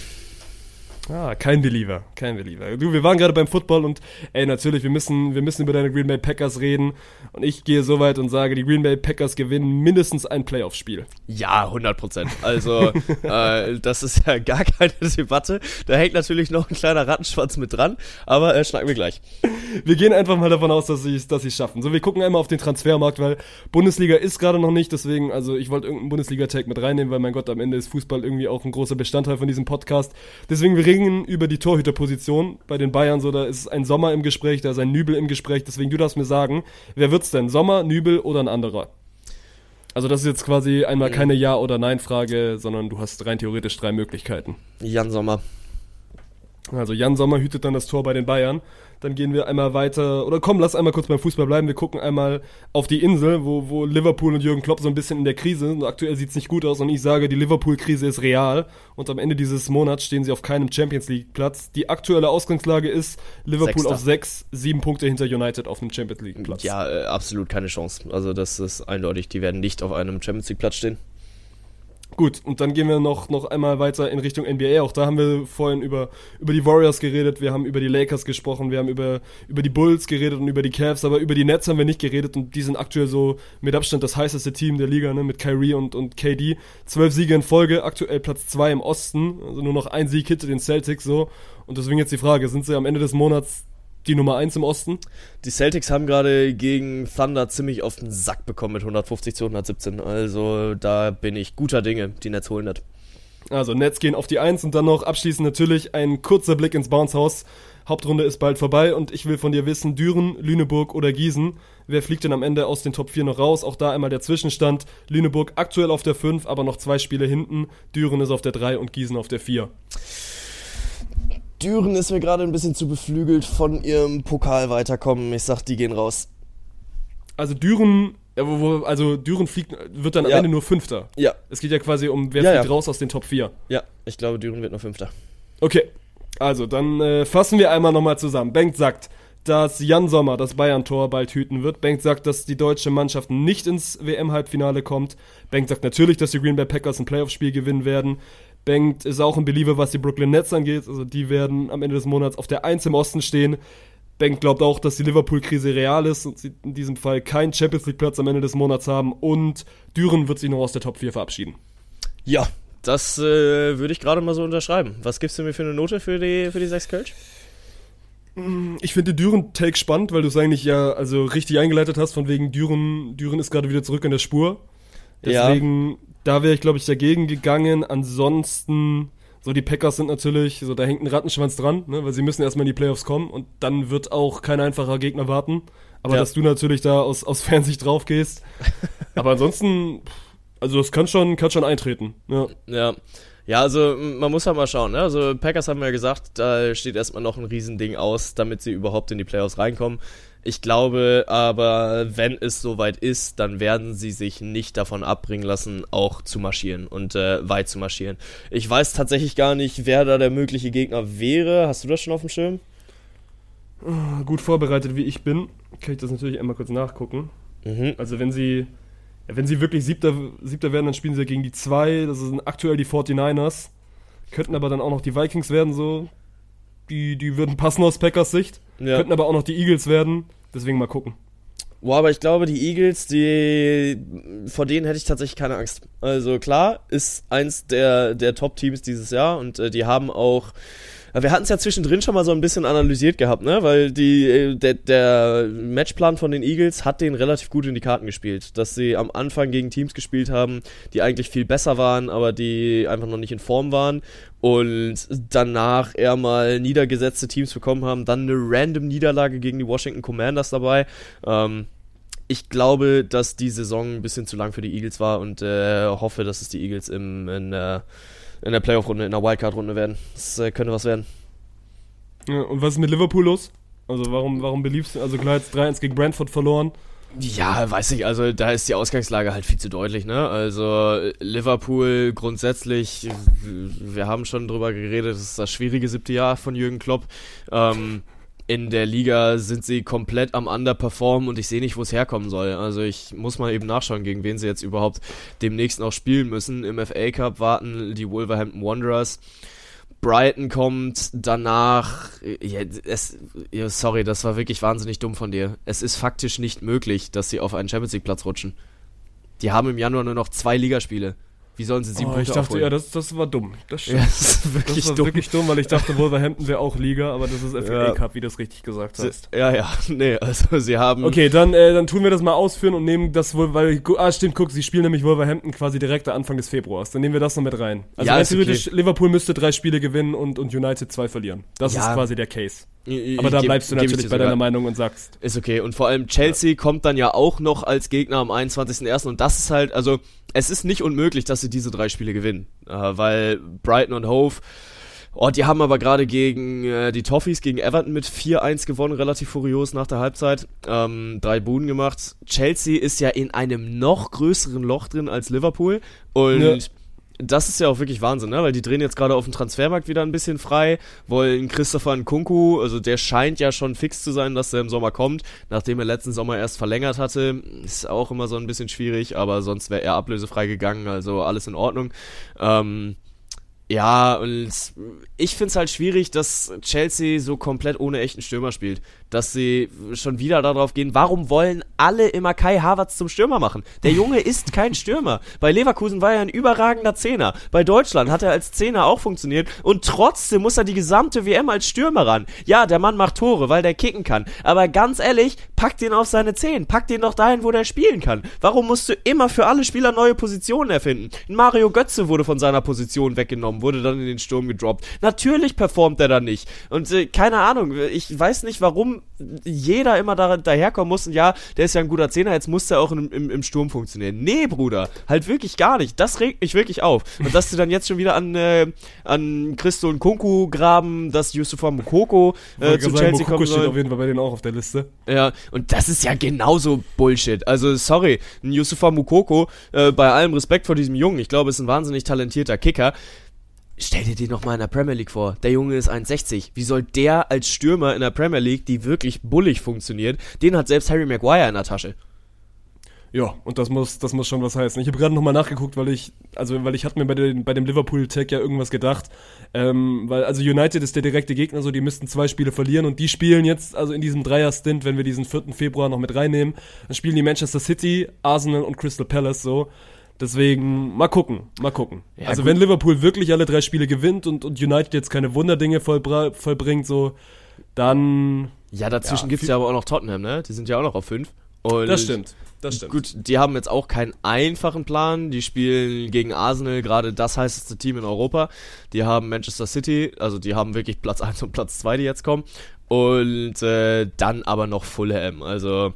Speaker 1: Ah, kein Believer, kein Believer. Du, wir waren gerade beim Football und ey, natürlich, wir müssen, wir müssen über deine Green Bay Packers reden. Und ich gehe so weit und sage, die Green Bay Packers gewinnen mindestens ein Playoff-Spiel.
Speaker 2: Ja, 100 Prozent. Also, äh, das ist ja gar keine Debatte. Da hängt natürlich noch ein kleiner Rattenschwanz mit dran, aber äh, schnacken wir gleich.
Speaker 1: Wir gehen einfach mal davon aus, dass sie es dass sie's schaffen. So, wir gucken einmal auf den Transfermarkt, weil Bundesliga ist gerade noch nicht, deswegen, also ich wollte irgendeinen Bundesliga-Tag mit reinnehmen, weil mein Gott, am Ende ist Fußball irgendwie auch ein großer Bestandteil von diesem Podcast. Deswegen, wir reden über die Torhüterposition bei den Bayern, so, da ist ein Sommer im Gespräch, da ist ein Nübel im Gespräch, deswegen, du darfst mir sagen, wer wird's denn? Sommer, Nübel oder ein anderer? Also das ist jetzt quasi einmal keine Ja- oder Nein-Frage, sondern du hast rein theoretisch drei Möglichkeiten.
Speaker 2: Jan Sommer.
Speaker 1: Also Jan Sommer hütet dann das Tor bei den Bayern. Dann gehen wir einmal weiter, oder komm, lass einmal kurz beim Fußball bleiben. Wir gucken einmal auf die Insel, wo, wo Liverpool und Jürgen Klopp so ein bisschen in der Krise sind. Aktuell sieht's nicht gut aus und ich sage, die Liverpool-Krise ist real. Und am Ende dieses Monats stehen sie auf keinem Champions League-Platz. Die aktuelle Ausgangslage ist Liverpool
Speaker 2: Sechster.
Speaker 1: auf sechs, sieben Punkte hinter United auf einem Champions League-Platz.
Speaker 2: Ja, äh, absolut keine Chance. Also, das ist eindeutig. Die werden nicht auf einem Champions League Platz stehen.
Speaker 1: Gut, und dann gehen wir noch, noch einmal weiter in Richtung NBA. Auch da haben wir vorhin über, über die Warriors geredet, wir haben über die Lakers gesprochen, wir haben über, über die Bulls geredet und über die Cavs, aber über die Nets haben wir nicht geredet und die sind aktuell so mit Abstand das heißeste Team der Liga, ne, mit Kyrie und, und KD. Zwölf Siege in Folge, aktuell Platz zwei im Osten, also nur noch ein Sieg hinter den Celtics so. Und deswegen jetzt die Frage, sind sie am Ende des Monats die Nummer eins im Osten?
Speaker 2: Die Celtics haben gerade gegen Thunder ziemlich auf den Sack bekommen mit 150 zu 117. Also, da bin ich guter Dinge. Die Nets holen das.
Speaker 1: Also Nets gehen auf die Eins und dann noch abschließend natürlich ein kurzer Blick ins Bounce-Haus. Hauptrunde ist bald vorbei und ich will von dir wissen, Düren, Lüneburg oder Gießen. Wer fliegt denn am Ende aus den Top 4 noch raus? Auch da einmal der Zwischenstand. Lüneburg aktuell auf der 5, aber noch zwei Spiele hinten. Düren ist auf der 3 und Gießen auf der 4.
Speaker 2: Düren ist mir gerade ein bisschen zu beflügelt von ihrem Pokal weiterkommen. Ich sag, die gehen raus.
Speaker 1: Also Düren, also Düren fliegt, wird dann am
Speaker 2: Ja.
Speaker 1: Ende nur Fünfter.
Speaker 2: Ja,
Speaker 1: Es geht ja quasi um, wer
Speaker 2: Ja,
Speaker 1: fliegt
Speaker 2: ja.
Speaker 1: raus aus den Top 4.
Speaker 2: ja, ich glaube, Düren wird noch Fünfter.
Speaker 1: Okay, also dann äh, fassen wir einmal nochmal zusammen. Bengt sagt, dass Jan Sommer das Bayern-Tor bald hüten wird. Bengt sagt, dass die deutsche Mannschaft nicht ins WM-Halbfinale kommt. Bengt sagt natürlich, dass die Green Bay Packers ein Playoff-Spiel gewinnen werden. Bengt ist auch ein Believer, was die Brooklyn Nets angeht. Also die werden am Ende des Monats auf der 1 im Osten stehen. Bengt glaubt auch, dass die Liverpool-Krise real ist und sie in diesem Fall keinen Champions League-Platz am Ende des Monats haben. Und Düren wird sich noch aus der Top 4 verabschieden.
Speaker 2: Ja, das äh, würde ich gerade mal so unterschreiben. Was gibst du mir für eine Note für die, für die 6 Kölsch?
Speaker 1: Ich finde Düren-Take spannend, weil du es eigentlich ja also richtig eingeleitet hast, von wegen Düren, Düren ist gerade wieder zurück in der Spur.
Speaker 2: Ja.
Speaker 1: Da wäre ich, glaube ich, dagegen gegangen. Ansonsten, so die Packers sind natürlich, so da hängt ein Rattenschwanz dran, ne, weil sie müssen erstmal in die Playoffs kommen und dann wird auch kein einfacher Gegner warten. Aber
Speaker 2: Ja.
Speaker 1: dass du natürlich da aus, aus Fansicht drauf gehst. Aber ansonsten, also das kann schon, kann schon eintreten. Ja.
Speaker 2: Ja. Ja, also man muss halt mal schauen. Ne? Also Packers haben ja gesagt, da steht erstmal noch ein Riesending aus, damit sie überhaupt in die Playoffs reinkommen. Ich glaube aber, wenn es soweit ist, dann werden sie sich nicht davon abbringen lassen, auch zu marschieren und äh, weit zu marschieren. Ich weiß tatsächlich gar nicht, wer da der mögliche Gegner wäre. Hast du das schon auf dem Schirm?
Speaker 1: Gut vorbereitet wie ich bin, kann ich das natürlich einmal kurz nachgucken.
Speaker 2: Mhm.
Speaker 1: Also wenn sie, ja, wenn sie wirklich Siebter, Siebter werden, dann spielen sie gegen die zwei. Das sind aktuell die 49ers. Könnten aber dann auch noch die Vikings werden, so. Die, die würden passen aus Packers Sicht.
Speaker 2: Ja.
Speaker 1: Könnten aber auch noch die Eagles werden. Deswegen mal gucken.
Speaker 2: Boah, aber ich glaube, die Eagles, die vor denen hätte ich tatsächlich keine Angst. Also klar, ist eins der, der Top-Teams dieses Jahr und äh, die haben auch. Wir hatten es ja zwischendrin schon mal so ein bisschen analysiert gehabt, ne? Weil die, äh, der, der Matchplan von den Eagles hat denen relativ gut in die Karten gespielt. Dass sie am Anfang gegen Teams gespielt haben, die eigentlich viel besser waren, aber die einfach noch nicht in Form waren. Und danach eher mal niedergesetzte Teams bekommen haben. Dann eine random Niederlage gegen die Washington Commanders dabei. Ähm, ich glaube, dass die Saison ein bisschen zu lang für die Eagles war und äh, hoffe, dass es die Eagles im, in, äh, in der Playoff-Runde, in der Wildcard-Runde werden. Das äh, könnte was werden.
Speaker 1: Ja, und was ist mit Liverpool los? Also warum, warum beliebst du, also klar jetzt 3-1 gegen Brentford verloren.
Speaker 2: Ja, weiß ich, also da ist die Ausgangslage halt viel zu deutlich, ne? Also Liverpool grundsätzlich, wir haben schon drüber geredet, das ist das schwierige siebte Jahr von Jürgen Klopp. Ähm, in der Liga sind sie komplett am Underperformen und ich sehe nicht, wo es herkommen soll. Also ich muss mal eben nachschauen, gegen wen sie jetzt überhaupt demnächst noch spielen müssen. Im FA Cup warten die Wolverhampton Wanderers. Brighton kommt danach. Ja, es, ja, sorry, das war wirklich wahnsinnig dumm von dir. Es ist faktisch nicht möglich, dass sie auf einen Champions League Platz rutschen. Die haben im Januar nur noch zwei Ligaspiele. Wie sollen sie sieben
Speaker 1: Oh,
Speaker 2: Punkte
Speaker 1: ich dachte,
Speaker 2: aufholen?
Speaker 1: ja, das, das war dumm. Das.
Speaker 2: Ja, das ist wirklich
Speaker 1: das war
Speaker 2: dumm.
Speaker 1: wirklich dumm, weil ich dachte, Wolverhampton wäre auch Liga, aber das ist FA
Speaker 2: Ja.
Speaker 1: Cup, wie du es richtig gesagt hast.
Speaker 2: Ja, ja, nee, also sie haben.
Speaker 1: Okay, dann, äh, dann tun wir das mal ausführen und nehmen das wohl, weil, ah, stimmt, guck, sie spielen nämlich Wolverhampton quasi direkt Anfang des Februars. Dann nehmen wir das noch mit rein. Also
Speaker 2: Ja,
Speaker 1: theoretisch, Liverpool müsste drei Spiele gewinnen und, und United zwei verlieren. Das
Speaker 2: Ja.
Speaker 1: ist quasi der Case.
Speaker 2: Ich-
Speaker 1: Aber da bleibst du
Speaker 2: geb
Speaker 1: natürlich bei deiner Meinung und sagst.
Speaker 2: Ist okay. Und vor allem Chelsea kommt dann ja auch noch als Gegner am 21.01. Und das ist halt, also es ist nicht unmöglich, dass sie diese drei Spiele gewinnen. Äh, weil Brighton und Hove, oh, die haben aber gerade gegen äh, die Toffees, gegen Everton mit 4-1 gewonnen, relativ furios nach der Halbzeit. Ähm, drei Buden gemacht. Chelsea ist ja in einem noch größeren Loch drin als Liverpool. Und
Speaker 1: Ja.
Speaker 2: Das ist ja auch wirklich Wahnsinn, ne? Weil die drehen jetzt gerade auf dem Transfermarkt wieder ein bisschen frei, wollen Christopher Nkunku, also der scheint ja schon fix zu sein, dass er im Sommer kommt, nachdem er letzten Sommer erst verlängert hatte. Ist auch immer so ein bisschen schwierig, aber sonst wäre er ablösefrei gegangen, also alles in Ordnung. Ähm, ja, und ich find's halt schwierig, dass Chelsea so komplett ohne echten Stürmer spielt. Dass sie schon wieder darauf gehen, warum wollen alle immer Kai Havertz zum Stürmer machen? Der Junge ist kein Stürmer. Bei Leverkusen war er ein überragender Zehner. Bei Deutschland hat er als Zehner auch funktioniert. Und trotzdem muss er die gesamte WM als Stürmer ran. Ja, der Mann macht Tore, weil der kicken kann. Aber ganz ehrlich, pack den auf seine Zehen. Pack den doch dahin, wo der spielen kann. Warum musst du immer für alle Spieler neue Positionen erfinden? Mario Götze wurde von seiner Position weggenommen, wurde dann in den Sturm gedroppt. Natürlich performt er da nicht. Und äh, keine Ahnung, ich weiß nicht, warum jeder immer da, daherkommen muss und ja, der ist ja ein guter Zehner, jetzt muss der auch im, im, im Sturm funktionieren. Nee, Bruder, halt wirklich gar nicht. Das regt mich wirklich auf. Und dass sie dann jetzt schon wieder an, äh, an Christo und Kunku graben, dass Yusufa Mukoko äh, zu
Speaker 1: sagen,
Speaker 2: Chelsea
Speaker 1: Mokoko
Speaker 2: kommen
Speaker 1: steht
Speaker 2: soll.
Speaker 1: auf jeden Fall bei denen auch auf der Liste.
Speaker 2: Ja, und das ist ja genauso Bullshit. Also, sorry, ein Yusufa Mukoko, äh, bei allem Respekt vor diesem Jungen, ich glaube, ist ein wahnsinnig talentierter Kicker. Stell dir den noch mal in der Premier League vor. Der Junge ist 1,60. Wie soll der als Stürmer in der Premier League, die wirklich bullig funktioniert, den hat selbst Harry Maguire in der Tasche.
Speaker 1: Ja, und das muss, das muss schon was heißen. Ich habe gerade nochmal nachgeguckt, weil ich, also weil ich hatte mir bei, den, bei dem Liverpool-Tag ja irgendwas gedacht. Ähm, weil, also United ist der direkte Gegner, so die müssten zwei Spiele verlieren und die spielen jetzt, also in diesem Dreier-Stint, wenn wir diesen 4. Februar noch mit reinnehmen, dann spielen die Manchester City, Arsenal und Crystal Palace so. Deswegen, mal gucken, mal gucken.
Speaker 2: Ja,
Speaker 1: also
Speaker 2: gut.
Speaker 1: wenn Liverpool wirklich alle drei Spiele gewinnt und, und United jetzt keine Wunderdinge vollbra- vollbringt, so, dann.
Speaker 2: Ja, dazwischen
Speaker 1: Ja,
Speaker 2: gibt's
Speaker 1: viel-
Speaker 2: ja aber auch noch Tottenham, ne? Die sind ja auch noch auf 5. Und
Speaker 1: Das stimmt. Das stimmt.
Speaker 2: Gut, die haben jetzt auch keinen einfachen Plan. Die spielen gegen Arsenal, gerade das heißeste Team in Europa. Die haben Manchester City, also die haben wirklich Platz 1 und Platz 2, die jetzt kommen. Und äh, dann aber noch Fulham. Also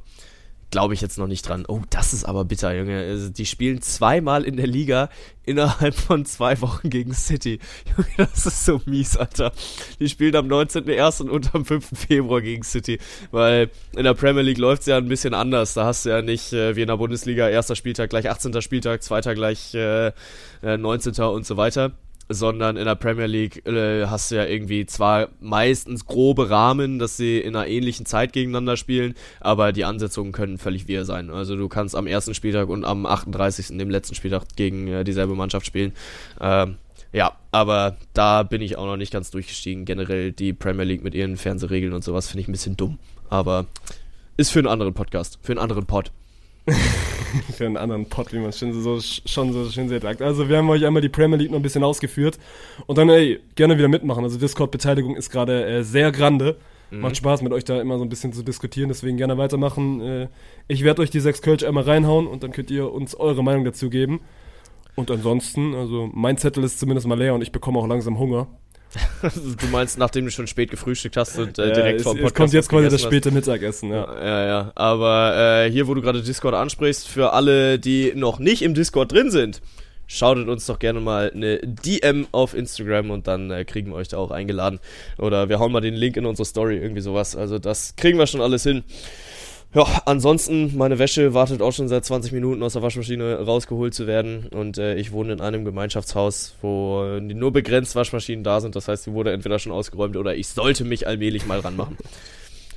Speaker 2: glaube ich jetzt noch nicht dran. Oh, das ist aber bitter, Junge. Also, die spielen zweimal in der Liga innerhalb von zwei Wochen gegen City. Junge, das ist so mies, Alter. Die spielen am 19.01. und am 5. Februar gegen City. Weil in der Premier League läuft's ja ein bisschen anders. Da hast du ja nicht äh, wie in der Bundesliga erster Spieltag gleich 18. Spieltag, zweiter gleich äh, äh, 19. und so weiter sondern in der Premier League äh, hast du ja irgendwie zwar meistens grobe Rahmen, dass sie in einer ähnlichen Zeit gegeneinander spielen, aber die Ansetzungen können völlig wir sein. Also du kannst am ersten Spieltag und am 38. dem letzten Spieltag gegen äh, dieselbe Mannschaft spielen. Ähm, ja, aber da bin ich auch noch nicht ganz durchgestiegen. Generell die Premier League mit ihren Fernsehregeln und sowas finde ich ein bisschen dumm. Aber ist für einen anderen Podcast, für einen anderen Pod.
Speaker 1: für einen anderen Pod, wie man es schon so, schon so schön sagt. Also wir haben euch einmal die Premier League noch ein bisschen ausgeführt und dann, ey, gerne wieder mitmachen. Also Discord-Beteiligung ist gerade äh, sehr grande. Macht Spaß mit euch da immer so ein bisschen zu diskutieren, deswegen gerne weitermachen. Äh, ich werde euch die sechs Kölsch einmal reinhauen und dann könnt ihr uns eure Meinung dazu geben. Und ansonsten, also mein Zettel ist zumindest mal leer und ich bekomme auch langsam Hunger.
Speaker 2: du meinst, nachdem du schon spät gefrühstückt hast und äh, direkt
Speaker 1: es,
Speaker 2: vor dem Podcast
Speaker 1: es kommt jetzt quasi das späte Mittagessen, ja.
Speaker 2: Ja, ja. Aber äh, hier, wo du gerade Discord ansprichst, für alle, die noch nicht im Discord drin sind, schautet uns doch gerne mal eine DM auf Instagram und dann äh, kriegen wir euch da auch eingeladen. Oder wir hauen mal den Link in unsere Story, irgendwie sowas. Also das kriegen wir schon alles hin. Ja, ansonsten, meine Wäsche wartet auch schon seit 20 Minuten aus der Waschmaschine rausgeholt zu werden. Und äh, ich wohne in einem Gemeinschaftshaus, wo nur begrenzt Waschmaschinen da sind. Das heißt, die wurde entweder schon ausgeräumt oder ich sollte mich allmählich mal ranmachen.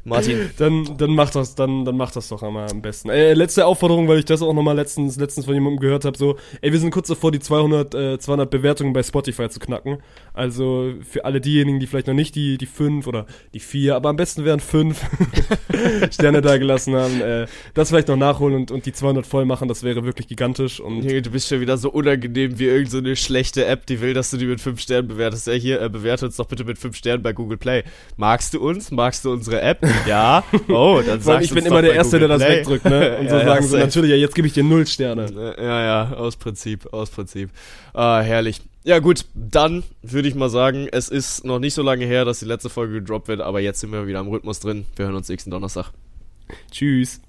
Speaker 2: Martin.
Speaker 1: Dann, dann mach das, dann, dann mach das doch einmal am besten. Äh, letzte Aufforderung, weil ich das auch nochmal letztens, letztens von jemandem gehört habe, so, ey, wir sind kurz davor, die 200, äh, 200 Bewertungen bei Spotify zu knacken. Also für alle diejenigen, die vielleicht noch nicht die, die fünf oder die vier, aber am besten wären fünf Sterne da gelassen haben, äh, das vielleicht noch nachholen und, und die 200 voll machen, das wäre wirklich gigantisch. Und
Speaker 2: Junge, du bist schon wieder so unangenehm wie irgendeine so schlechte App, die will, dass du die mit 5 Sternen bewertest. Ja, hier, äh, bewerte uns doch bitte mit 5 Sternen bei Google Play. Magst du uns? Magst du unsere App? Ja. Oh, dann sagst
Speaker 1: ich bin immer der Erste,
Speaker 2: Google
Speaker 1: der das
Speaker 2: Play.
Speaker 1: wegdrückt, ne? Und
Speaker 2: Ja,
Speaker 1: so
Speaker 2: ja,
Speaker 1: sagen sie
Speaker 2: safe.
Speaker 1: natürlich, ja, jetzt gebe ich dir null Sterne.
Speaker 2: Ja, ja, aus Prinzip, aus Prinzip. Ah, herrlich. Ja gut, dann würde ich mal sagen, es ist noch nicht so lange her, dass die letzte Folge gedroppt wird, aber jetzt sind wir wieder am Rhythmus drin. Wir hören uns nächsten Donnerstag.
Speaker 1: Tschüss.